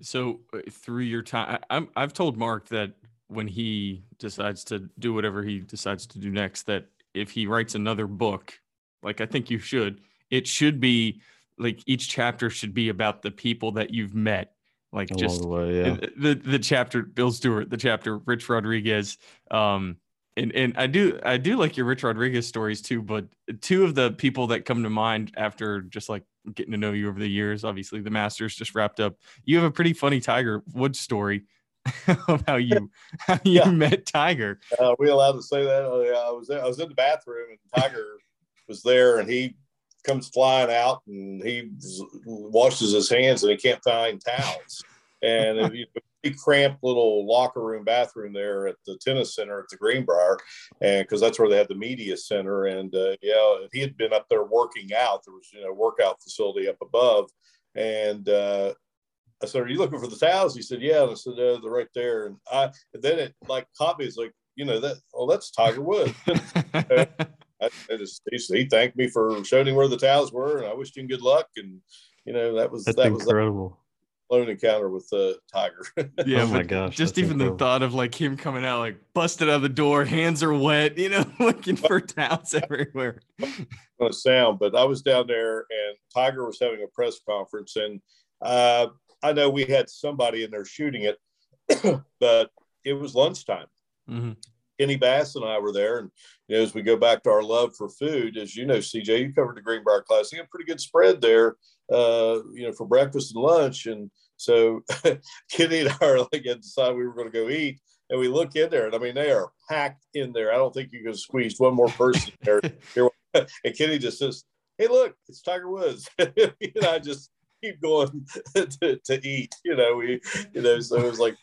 So uh, through your time, I'm, I've told Mark that when he decides to do whatever he decides to do next, that if he writes another book, like I think you should, it should be like each chapter should be about the people that you've met like Along just the, way, yeah. the the chapter Bill Stewart, the chapter Rich Rodriguez, um, and and I do I do like your Rich Rodriguez stories too, but two of the people that come to mind after just like getting to know you over the years, obviously the Masters just wrapped up. You have a pretty funny Tiger Woods story of how you how you yeah. met Tiger. Uh, are we allowed to say that? Oh, yeah, I was there, I was in the bathroom and Tiger was there, and he comes flying out and he washes his hands and he can't find towels. And you cramped little locker room bathroom there at the tennis center at the Greenbrier, and because that's where they had the media center. And uh, yeah, he had been up there working out. There was you know workout facility up above, and uh, I said, "Are you looking for the towels?" He said, "Yeah." And I said, "they're right there." And I and then it like caught me. It's like you know that. Oh, that's Tiger Woods. I, I just he, he, thanked me for showing him where the towels were, and I wished him good luck. And you know that was that's that incredible. was lone encounter with uh, Tiger. yeah, oh my gosh! Just even incredible. the thought of like him coming out like busted out of the door, hands are wet, you know, looking for towels everywhere. On a sound, but I was down there and Tiger was having a press conference, and uh, I know we had somebody in there shooting it, but it was lunchtime. Mm-hmm. Kenny Bass and I were there, and you know, as we go back to our love for food, as you know, CJ, you covered the Greenbrier Classic, a pretty good spread there, uh, you know, for breakfast and lunch, and so Kenny and I are like had decided we were going to go eat. And we look in there, and I mean, they are packed in there. I don't think you can squeeze one more person there. and Kenny just says, Hey, look, it's Tiger Woods. and I just keep going to, to eat, you know, we, you know, so it was like,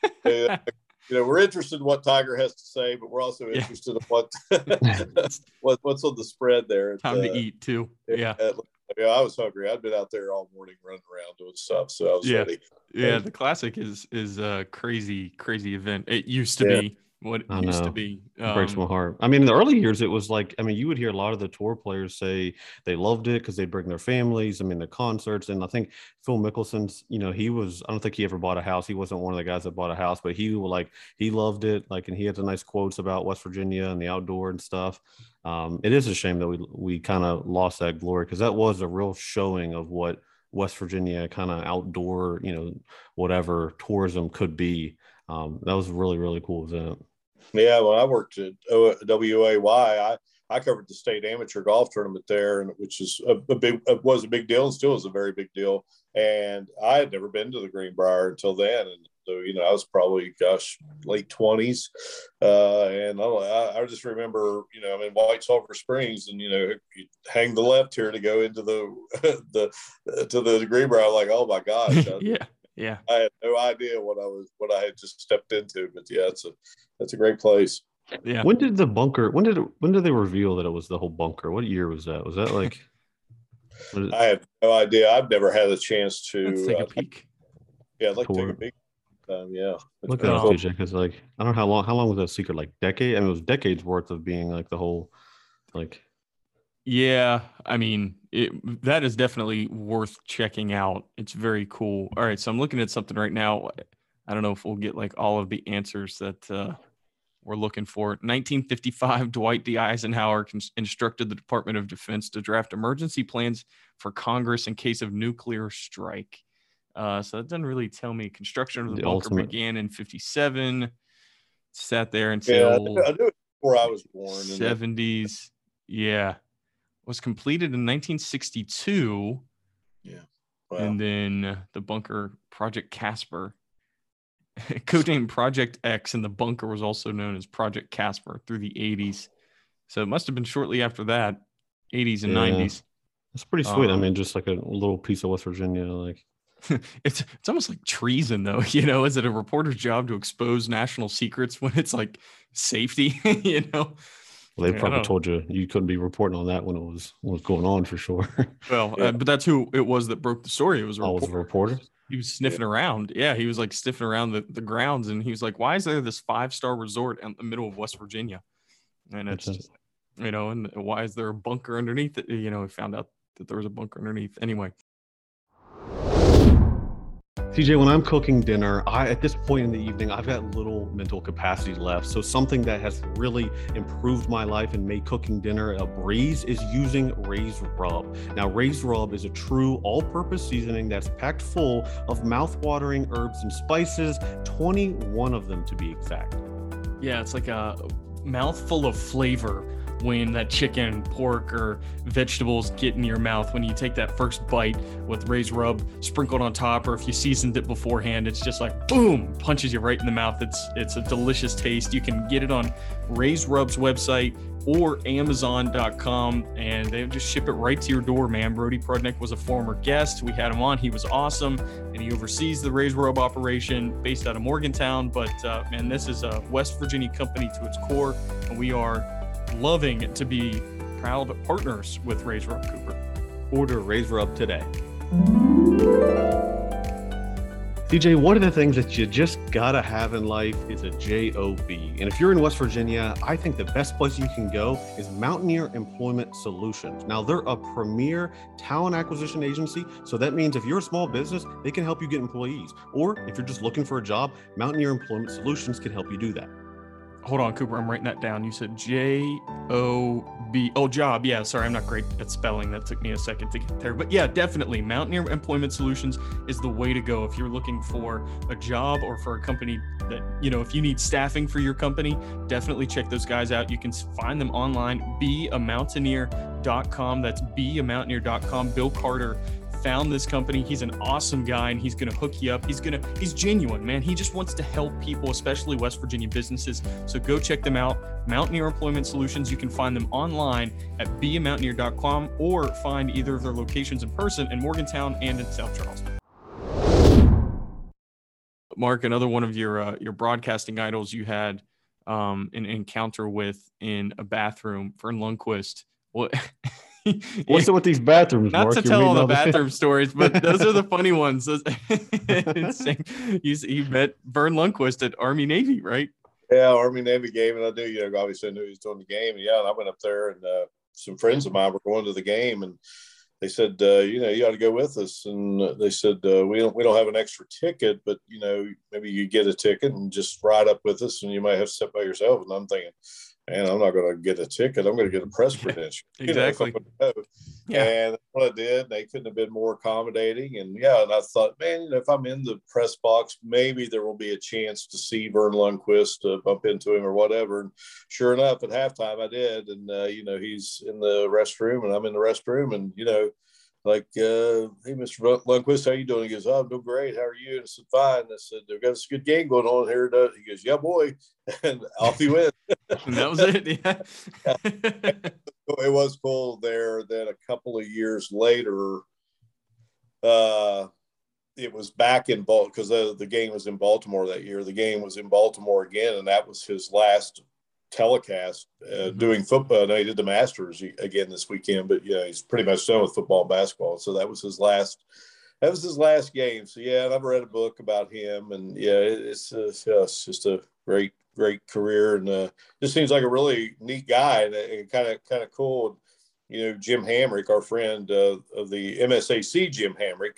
you know, we're interested in what Tiger has to say, but we're also interested yeah. in what, what what's on the spread there. Time uh, to eat too. Yeah. At, yeah, I was hungry. I'd been out there all morning running around doing stuff, so I was yeah. ready. Yeah, the classic is is a crazy, crazy event. It used to yeah. be what it used to be. Um, it breaks my um, heart. I mean, in the early years, it was like, I mean, you would hear a lot of the tour players say they loved it because they'd bring their families. I mean, the concerts, and I think Phil Mickelson's, you know, he was. I don't think he ever bought a house. He wasn't one of the guys that bought a house, but he like he loved it. Like, and he had the nice quotes about West Virginia and the outdoor and stuff. Um, it is a shame that we we kind of lost that glory because that was a real showing of what West Virginia kind of outdoor, you know, whatever tourism could be. Um, that was a really really cool event. Yeah, when I worked at WAY, I I covered the state amateur golf tournament there, and which is a, a big was a big deal and still is a very big deal. And I had never been to the Greenbrier until then, and so, you know, I was probably, gosh, late 20s. Uh, and I, I just remember, you know, I'm in White Sulphur Springs and, you know, you hang the left here to go into the, the, to the Greenbrier. Like, oh my gosh. yeah. Yeah. I had no idea what I was, what I had just stepped into, but yeah, it's a, that's a great place. Yeah. When did the bunker, when did, it, when did they reveal that it was the whole bunker? What year was that? Was that like, I have no idea. I've never had a chance to Let's take uh, a peek. Yeah, I'd like to take a peek um, yeah. Look at that, because like I don't know how long how long was that secret? Like decade? I mean, it was decades worth of being like the whole, like. Yeah, I mean, it, that is definitely worth checking out. It's very cool. All right, so I'm looking at something right now. I don't know if we'll get like all of the answers that uh, we're looking for. 1955, Dwight D. Eisenhower instructed the Department of Defense to draft emergency plans for Congress in case of nuclear strike. Uh, so that doesn't really tell me. Construction of the, the bunker ultimate. began in '57. Sat there until yeah, I knew, Before I was born. Seventies. Yeah, was completed in 1962. Yeah. Wow. And then uh, the bunker Project Casper, codenamed Project X, and the bunker was also known as Project Casper through the 80s. So it must have been shortly after that, 80s and yeah. 90s. That's pretty sweet. Um, I mean, just like a little piece of West Virginia, like it's it's almost like treason though you know is it a reporter's job to expose national secrets when it's like safety you know well, they probably told you you couldn't be reporting on that when it was was going on for sure. Well, yeah. uh, but that's who it was that broke the story. It was a reporter. Oh, was a reporter. He was sniffing yeah. around. Yeah, he was like sniffing around the, the grounds, and he was like, "Why is there this five star resort in the middle of West Virginia?" And it's just, you know, and why is there a bunker underneath it? You know, we found out that there was a bunker underneath. Anyway, TJ, when I'm cooking dinner, I at this point in the evening, I've got little mental capacity left. So something that has really improved my life and made cooking dinner a breeze is using Raised Rub. Now, Raised Rub is a true all-purpose seasoning that's packed full of mouth-watering herbs and spices, 21 of them to be exact. Yeah, it's like a mouthful of flavor when that chicken, pork, or vegetables get in your mouth. When you take that first bite with raised rub sprinkled on top, or if you seasoned it beforehand, it's just like boom, punches you right in the mouth. It's it's a delicious taste. You can get it on Raised Rub's website or Amazon.com, and they just ship it right to your door, man. Brody Prudnick was a former guest. We had him on. He was awesome, and he oversees the Raised Rub operation based out of Morgantown. But uh, man, this is a West Virginia company to its core, and we are loving to be proud partners with Raised Rub Cooper. Order Raised Up today. CJ, one of the things that you just gotta have in life is a job. And if you're in West Virginia, I think the best place you can go is Mountaineer Employment Solutions. Now, they're a premier talent acquisition agency. So that means if you're a small business, they can help you get employees. Or if you're just looking for a job, Mountaineer Employment Solutions can help you do that hold on, Cooper. I'm writing that down. You said J O B. Oh, job. Yeah, sorry, I'm not great at spelling. That took me a second to get there. But yeah, definitely. Mountaineer Employment Solutions is the way to go if you're looking for a job or for a company that, you know, if you need staffing for your company, definitely check those guys out. You can find them online, beamountaineer.com. That's beamountaineer.com. Bill Carter found this company. He's an awesome guy and he's going to hook you up. He's going to, he's genuine, man. He just wants to help people, especially West Virginia businesses. So go check them out. Mountaineer Employment Solutions. You can find them online at beamountaineer.com or find either of their locations in person in Morgantown and in South Charleston. Mark, another one of your uh, your broadcasting idols you had um, an encounter with in a bathroom, Verne Lundquist. What What's up with these bathrooms? Not Mark? to tell all the bathroom stories, but those are the funny ones. you, you met Verne Lundquist at Army Navy, right? Yeah, Army Navy game, and I do. You know, obviously I knew he was doing the game. And yeah, and I went up there, and uh, some friends of mine were going to the game, and they said, uh, you know, you ought to go with us. And they said, uh, we don't we don't have an extra ticket, but you know, maybe you get a ticket and just ride up with us, and you might have to sit by yourself. And I'm thinking, and I'm not going to get a ticket. I'm going to get a press credential. exactly. You know, yeah. And what I did, they couldn't have been more accommodating. And yeah, and I thought, man, you know, if I'm in the press box, maybe there will be a chance to see Verne Lundquist, to bump into him or whatever. And sure enough, at halftime, I did. And, uh, you know, he's in the restroom and I'm in the restroom. And, you know, like, uh, hey, Mr. Lundquist, how you doing? He goes, oh, I'm doing great. How are you? And I said, fine. I said, they've got a good game going on here. He goes, yeah, boy. And off he went. and that was it. Yeah. it was cool there. Then a couple of years later, uh, it was back in Baltimore because the, the game was in Baltimore that year. The game was in Baltimore again, and that was his last telecast uh, mm-hmm. doing football. No, he did the Masters again this weekend, but yeah, he's pretty much done with football and basketball. So that was his last. That was his last game. So yeah, and I've read a book about him, and yeah, it's, it's, it's just a great, great career, and uh, just seems like a really neat guy, and kind of, kind of cool. You know, Jim Hamrick, our friend uh, of the MSAC, Jim Hamrick,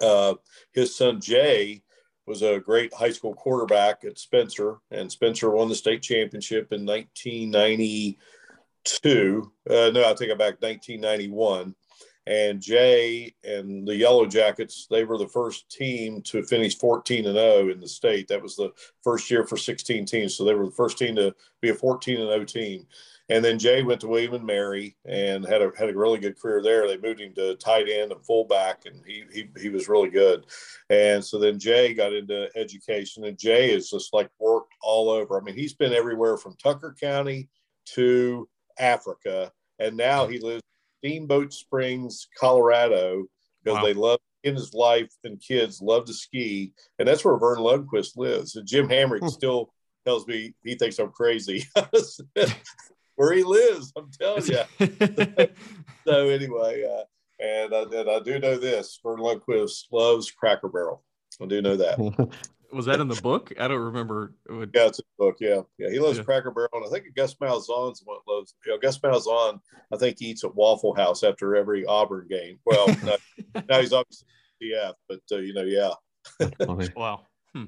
uh, his son Jay was a great high school quarterback at Spencer, and Spencer won the state championship in 1992. Uh, no, I take it back, 1991. and Jay and the Yellow Jackets, they were the first team to finish 14 and 0 in the state. That was the first year for 16 teams. So they were the first team to be a 14 and 0 team. And then Jay went to William and Mary and had a had a really good career there. They moved him to tight end and fullback, and he he, he was really good. And so then Jay got into education, and Jay is just like worked all over. I mean, he's been everywhere from Tucker County to Africa, and now he lives in Steamboat Springs, Colorado, because wow. they love in his life and kids love to ski, and that's where Verne Lundquist lives. And Jim Hamrick hmm. still tells me he thinks I'm crazy. where he lives, I'm telling you. so anyway, uh, and, uh, and I do know this: Verne Lundquist loves Cracker Barrel. I do know that. was that in the book? I don't remember. Would... Yeah, it's in the book. Yeah, yeah. He loves yeah. Cracker Barrel, and I think Gus Malzahn's one loves. You know, Gus Malzahn, I think he eats at Waffle House after every Auburn game. Well, now he's obviously yeah, but uh, you know, yeah. wow, hmm.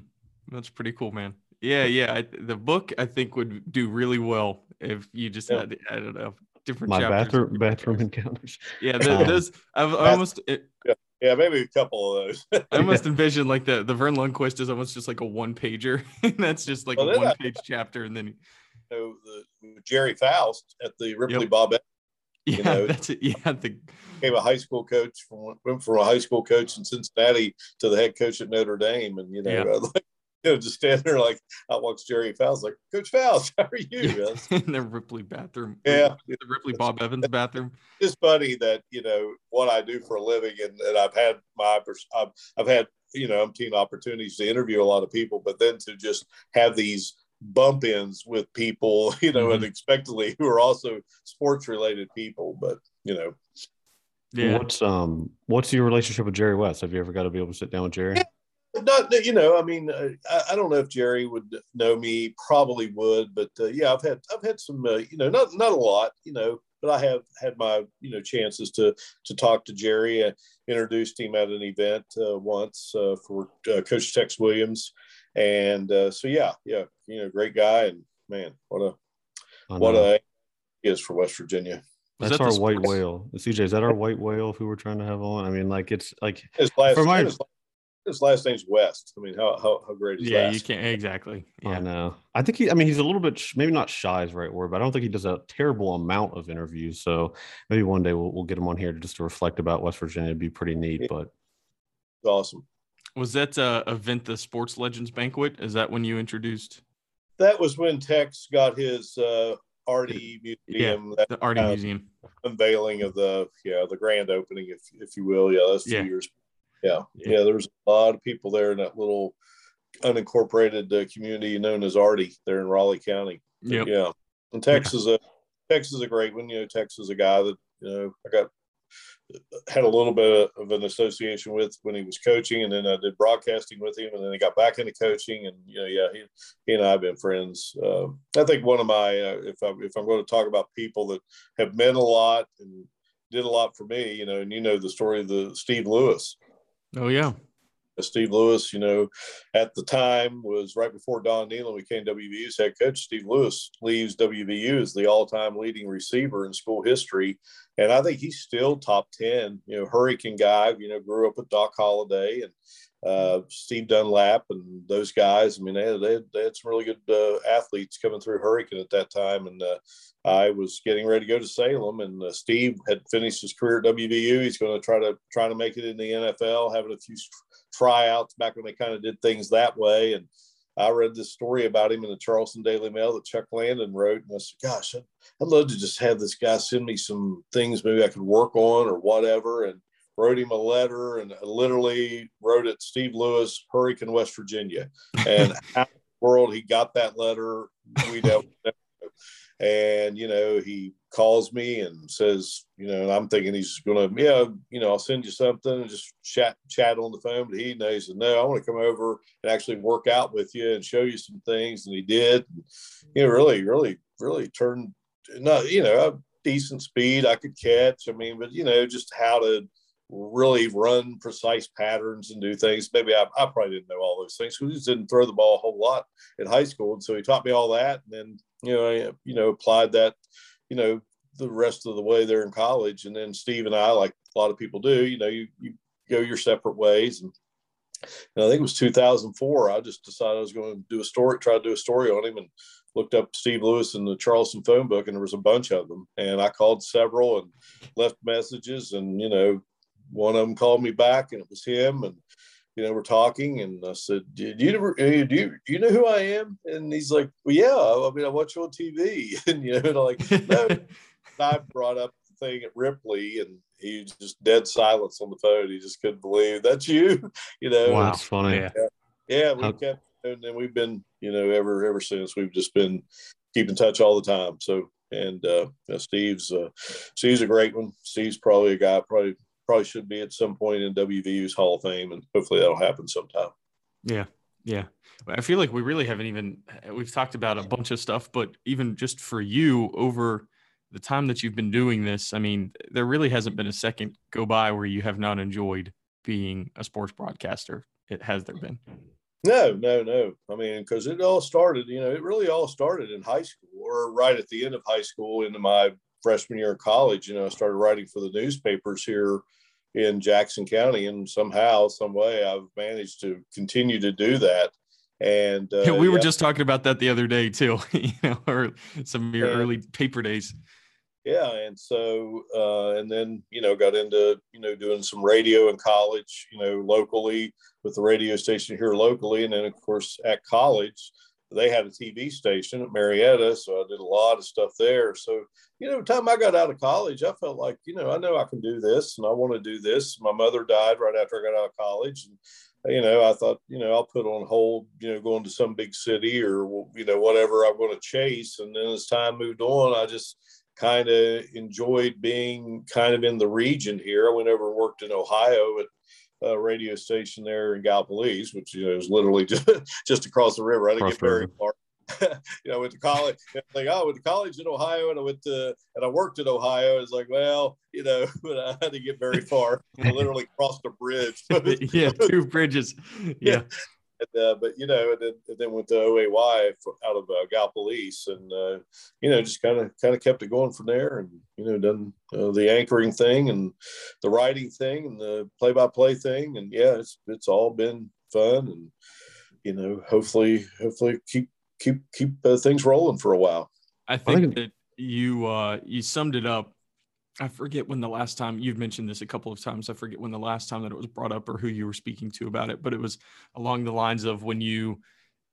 that's pretty cool, man. Yeah, yeah. I, the book I think would do really well if you just yeah. had I don't know different my bathroom bathroom encounters. Yeah, the, um, those I've almost. It, yeah. Yeah, maybe a couple of those. I almost envision like the the Verne Lundquist is almost just like a one pager, and that's just like well, a one page chapter, and then you know, the, Gerry Faust at the Ripley yep. Bob. Yeah, know, that's it. Yeah, the became a high school coach from went from a high school coach in Cincinnati to the head coach at Notre Dame, and you know, yeah. like, you know, just stand there like out walks Gerry Faust, like Coach Faust, how are you? in the Ripley bathroom, yeah, the Ripley Bob Evans bathroom. It's funny that you know what I do for a living, and, and I've had my I've, I've had you know umpteen opportunities to interview a lot of people, but then to just have these bump ins with people, you know, mm-hmm. unexpectedly who are also sports related people, but you know. Yeah. What's um what's your relationship with Jerry West? Have you ever got to be able to sit down with Jerry? Yeah not you know i mean uh, I, I, don't know if jerry would know me probably would but uh, yeah i've had i've had some uh, you know not not a lot you know but i have had my you know chances to to talk to jerry. I introduced him at an event uh, once uh, for uh, coach tex williams. And so yeah yeah you know great guy. And man what a what a is for west virginia. That's our white whale. CJ, is that our white whale who we're trying to have on? I mean, like it's like his last, for my, his his last name's West. I mean, how how, how great is yeah, that? you can't exactly. Yeah. I know. I think he. I mean, he's a little bit maybe not shy is the right word, but I don't think he does a terrible amount of interviews. So maybe one day we'll, we'll get him on here just to reflect about West Virginia. It'd be pretty neat. Yeah. But awesome. Was that uh, event the Sports Legends Banquet? Is that when you introduced? That was when Tex got his uh, Artie Museum. Yeah, the Artie uh, Museum unveiling of the yeah the grand opening, if if you will. Yeah, that's two yeah. years yeah, yeah. There's a lot of people there in that little unincorporated uh, community known as Artie there in Raleigh County. Yep. Yeah, and Texas, yeah. a Texas is a great one. You know, Texas is a guy that you know I got had a little bit of an association with when he was coaching, and then I did broadcasting with him, and then he got back into coaching, and you know, yeah, he, he and I have been friends. Uh, I think one of my, uh, if I if I'm going to talk about people that have meant a lot and did a lot for me, you know, and you know the story of the Steve Lewis. Oh yeah. Steve Lewis, you know, at the time was right before Don Nehlen became WVU's head coach. Steve Lewis leaves WVU as the all-time leading receiver in school history, and I think he's still top ten. You know, Hurricane guy. You know, grew up with Doc Holliday and uh, Steve Dunlap and those guys. I mean, they they they had some really good uh, athletes coming through Hurricane at that time, and uh, I was getting ready to go to Salem, and uh, Steve had finished his career at WVU. He's going to try to try to make it in the NFL, having a few tryouts back when they kind of did things that way. And I read this story about him in the Charleston Daily Mail that Chuck Landon wrote, and I said, "Gosh, I'd, I'd love to just have this guy send me some things maybe I could work on or whatever." And wrote him a letter and literally wrote it Steve Lewis, Hurricane, West Virginia. And how in the world he got that letter, we don't know. And you know he calls me and says you know i'm thinking he's gonna yeah you know i'll send you something and just chat chat on the phone. But he knows no i want to come over and actually work out with you and show you some things. And he did. And, you know really really really turned not you know a decent speed. I could catch. I mean but you know just how to really run precise patterns and do things. Maybe I, I probably didn't know all those things because he didn't throw the ball a whole lot in high school. And so he taught me all that. And then you know, I, you know, applied that, you know, the rest of the way there in college. And then Steve and I, like a lot of people do, you know, you, you go your separate ways. And, and I think it was 2004. I just decided I was going to do a story, try to do a story on him, and looked up Steve Lewis in the Charleston phone book, and there was a bunch of them. And I called several and left messages, and you know, one of them called me back, and it was him. And you know, we're talking, and I said, "Do you do you do you know who I am?" And he's like, "Well, yeah. I mean, I watch you on TV." And you know, like, no. I brought up the thing at Ripley, and he just dead silence on the phone. He just couldn't believe that's you. You know, wow, that's funny. Yeah, yeah we How- kept, and then we've been, you know, ever ever since. We've just been keep in touch all the time. So, and uh, Steve's uh, Steve's a great one. Steve's probably a guy probably probably should be at some point in WVU's Hall of Fame, and hopefully that'll happen sometime. Yeah, yeah. I feel like we really haven't even we've talked about a bunch of stuff, but even just for you over the time that you've been doing this, I mean, there really hasn't been a second go by where you have not enjoyed being a sports broadcaster. It has there been. No, no, no. I mean, because it all started, you know, it really all started in high school or right at the end of high school into my freshman year of college. You know, I started writing for the newspapers here in Jackson County, and somehow, some way, I've managed to continue to do that. And uh, yeah, we were yeah. just talking about that the other day too. you know, or some of your and, early paper days. Yeah, and so uh, and then you know got into you know doing some radio in college, you know, locally with the radio station here locally, and then of course at college they had a TV station at Marietta, so I did a lot of stuff there. So, you know, time I got out of college, I felt like, you know, I know I can do this and I want to do this. My mother died right after I got out of college. And, you know, I thought, you know, I'll put on hold, you know, going to some big city or, you know, whatever I'm going to chase. And then as time moved on, I just kind of enjoyed being kind of in the region here. I went over and worked in Ohio at uh, radio station there in Gallipolis, which you know is literally just, just across the river. I didn't across get very far. you know, I went to college. Like, oh, I went to college in Ohio, and I went to and I worked in Ohio. It's like, well, you know, but I had to get very far. I literally crossed a bridge. yeah, two bridges. Yeah. And, uh, but you know, and then, and then went to OAY out of uh, Gallipolis, and uh, you know, just kind of kind of kept it going from there, and you know, done uh, the anchoring thing and the writing thing and the play-by-play thing, and yeah, it's it's all been fun, and you know, hopefully, hopefully keep keep keep uh, things rolling for a while. I think, I think that you uh, you summed it up I forget when the last time you've mentioned this a couple of times. I forget when the last time that it was brought up or who you were speaking to about it, but it was along the lines of when you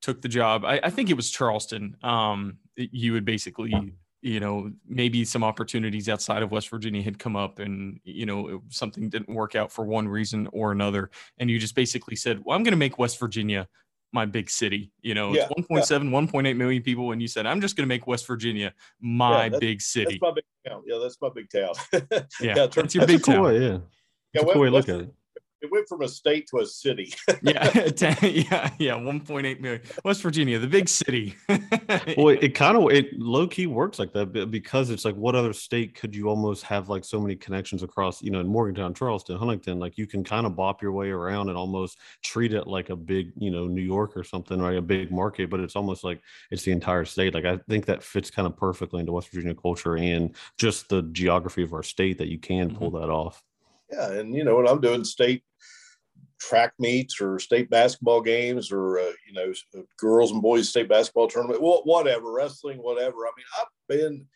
took the job. I, I think it was Charleston. Um, you would basically, you know, maybe some opportunities outside of West Virginia had come up, and you know it, something didn't work out for one reason or another, and you just basically said, "Well, I'm going to make West Virginia my big city. You know, yeah, it's 1.7, yeah. 1.8 million people. And you said, I'm just going to make West Virginia my yeah, big city. That's my big town. Yeah, that's my big town. yeah, yeah that's your big town. Cool, yeah. Yeah, cool way to look at it it went from a state to a city. yeah, yeah, yeah. 1.8 million. West Virginia, the big city. well, it, it kind of it low key works like that because it's like what other state could you almost have like so many connections across? You know, in Morgantown, Charleston, Huntington, like you can kind of bop your way around and almost treat it like a big, you know, New York or something, right? A big market, but it's almost like it's the entire state. Like I think that fits kind of perfectly into West Virginia culture and just the geography of our state that you can pull mm-hmm. that off. Yeah, and you know when I'm doing state track meets or state basketball games or uh, you know girls and boys state basketball tournament, whatever, wrestling, whatever. I mean, I've been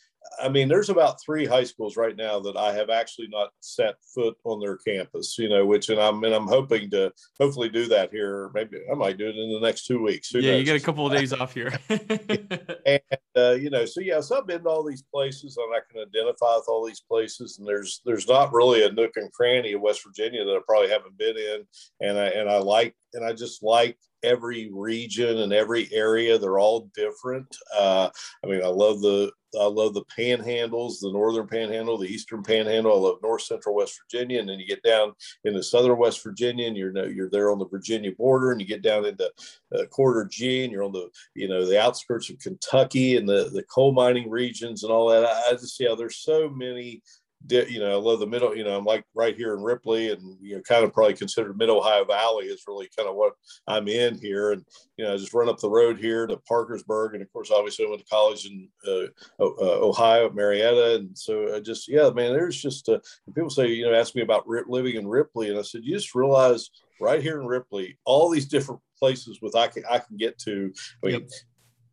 I mean, there's about three high schools right now that I have actually not set foot on their campus, you know, which, and I'm, and I'm hoping to hopefully do that here. Maybe I might do it in the next two weeks. Who yeah, knows? you get a couple of days off here. and, uh, you know, so yeah, so I've been to all these places and I can identify with all these places. And there's, there's not really a nook and cranny of West Virginia that I probably haven't been in. And I, and I like, and I just like every region and every area. They're all different. Uh, I mean, I love the I love the panhandles, the northern panhandle, the eastern panhandle. I love north central West Virginia, and then you get down into southern West Virginia, and you're you're there on the Virginia border, and you get down into uh, Corridor G, and you're on the you know the outskirts of Kentucky and the the coal mining regions and all that. I, I just yeah, there's so many you know, I love the middle, you know, I'm like right here in Ripley and, you know, kind of probably considered mid Ohio Valley is really kind of what I'm in here. And, you know, I just run up the road here to Parkersburg. And of course, obviously I went to college in uh, uh, Ohio at Marietta. And so I just, yeah, man, there's just, uh, people say, you know, ask me about living in Ripley. And I said, you just realize right here in Ripley, all these different places with I can, I can get to, I mean, yep.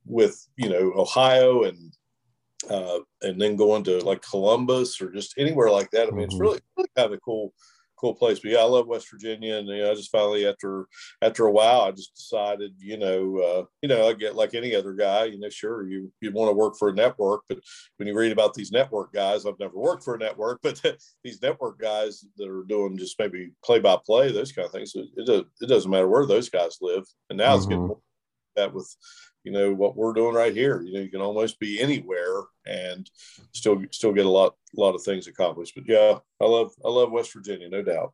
with, you know, Ohio and uh, and then going to like Columbus or just anywhere like that. I mean, mm-hmm. it's really, really kind of a cool, cool place. But yeah, I love West Virginia, and you know, I just finally after after a while, I just decided, you know, uh, you know, I get like any other guy, you know, sure you you want to work for a network, but when you read about these network guys, I've never worked for a network, but these network guys that are doing just maybe play by play, those kind of things, it, it, it doesn't matter where those guys live, and now mm-hmm. it's getting that with you know what we're doing right here. You know you can almost be anywhere and still still get a lot a lot of things accomplished. But yeah i love i love west virginia no doubt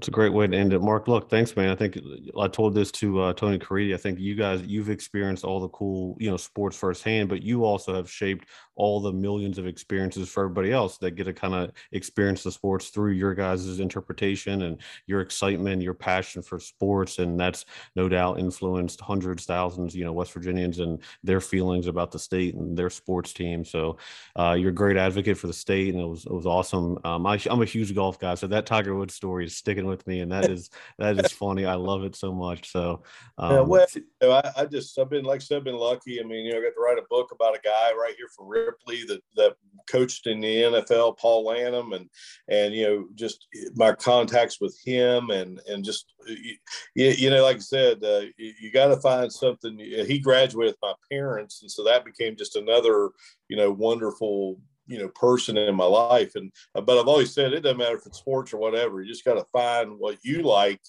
it's a great way to end it. Mark, look, thanks, man. I think I told this to uh, Tony Caridi. I think you guys, you've experienced all the cool, you know, sports firsthand, but you also have shaped all the millions of experiences for everybody else that get to kind of experience the sports through your guys' interpretation and your excitement, your passion for sports. And that's no doubt influenced hundreds, thousands, you know, West Virginians and their feelings about the state and their sports team. So uh, you're a great advocate for the state, and it was, it was awesome. Um, I, I'm a huge golf guy, so that Tiger Woods story is sticking with me, and that is that is funny. I love it so much. So, um, yeah, well, you know, I, I, just I've been like I said, I've been lucky. I mean, you know, I got to write a book about a guy right here from Ripley that that coached in the NFL, Paul Lanham, and and you know, just my contacts with him, and and just you, you know, like I said, uh, you, you got to find something. He graduated with my parents, and so that became just another you know wonderful you know person in my life. And uh, but i've always said it doesn't matter if it's sports or whatever you just got to find what you like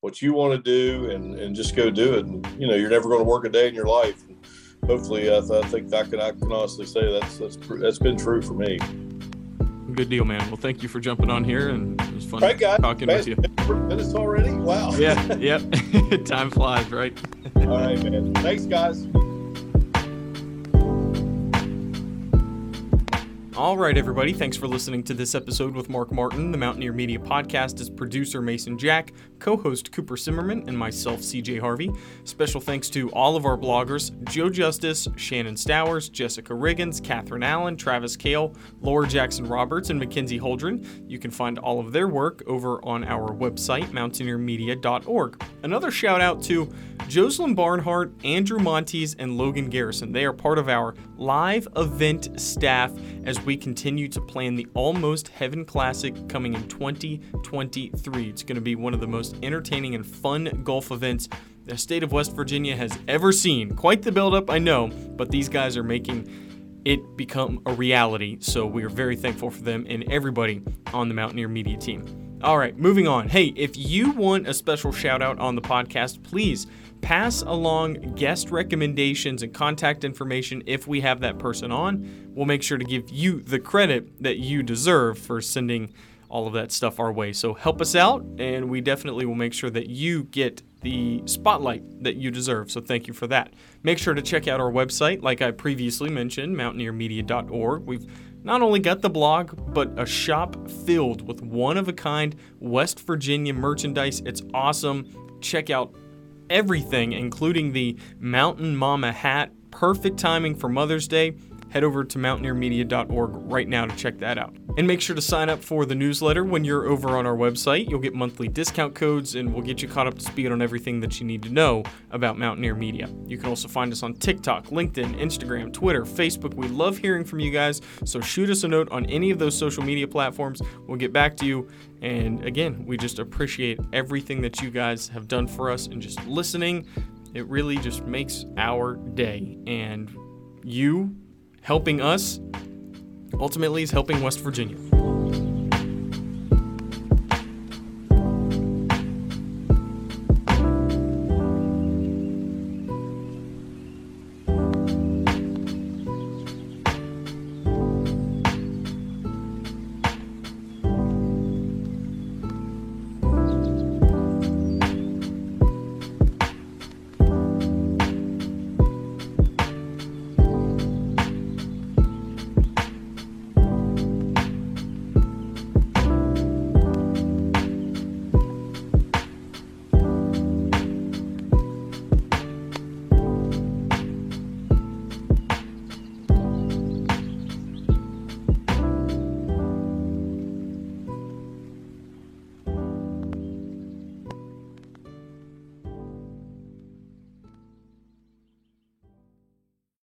what you want to do and and just go do it. And you know you're never going to work a day in your life. And hopefully I, th- I think i can i can honestly say that's that's that's been true for me. Good deal man. Well thank you for jumping on here and it was fun right, guys. talking man, with you. Minutes already? Wow. Yeah yep. Time flies right? All right man. Thanks guys All right, everybody. Thanks for listening to this episode with Mark Martin. The Mountaineer Media Podcast is producer Mason Jack, co host Cooper Zimmerman, and myself, CJ Harvey. Special thanks to all of our bloggers Joe Justice, Shannon Stowers, Jessica Riggins, Catherine Allen, Travis Kale, Laura Jackson Roberts, and Mackenzie Holdren. You can find all of their work over on our website, mountaineermedia.org. Another shout out to Jocelyn Barnhart, Andrew Montes, and Logan Garrison. They are part of our live event staff as we continue to plan the Almost Heaven Classic coming in 2023. It's going to be one of the most entertaining and fun golf events the state of West Virginia has ever seen. Quite the buildup, I know, but these guys are making it become a reality. So we are very thankful for them and everybody on the Mountaineer Media team. All right, moving on. Hey, if you want a special shout out on the podcast, please pass along guest recommendations and contact information if we have that person on. We'll make sure to give you the credit that you deserve for sending all of that stuff our way. So help us out, and we definitely will make sure that you get the spotlight that you deserve. So thank you for that. Make sure to check out our website, like I previously mentioned, mountaineermedia.org. We've not only got the blog, but a shop filled with one of a kind West Virginia merchandise. It's awesome. Check out everything, including the Mountain Mama hat. Perfect timing for Mother's Day head over to mountaineermedia.org right now to check that out. And make sure to sign up for the newsletter when you're over on our website. You'll get monthly discount codes and we'll get you caught up to speed on everything that you need to know about Mountaineer Media. You can also find us on TikTok, LinkedIn, Instagram, Twitter, Facebook. We love hearing from you guys, so shoot us a note on any of those social media platforms. We'll get back to you. And again, we just appreciate everything that you guys have done for us and just listening. It really just makes our day. And you helping us ultimately is helping West Virginia.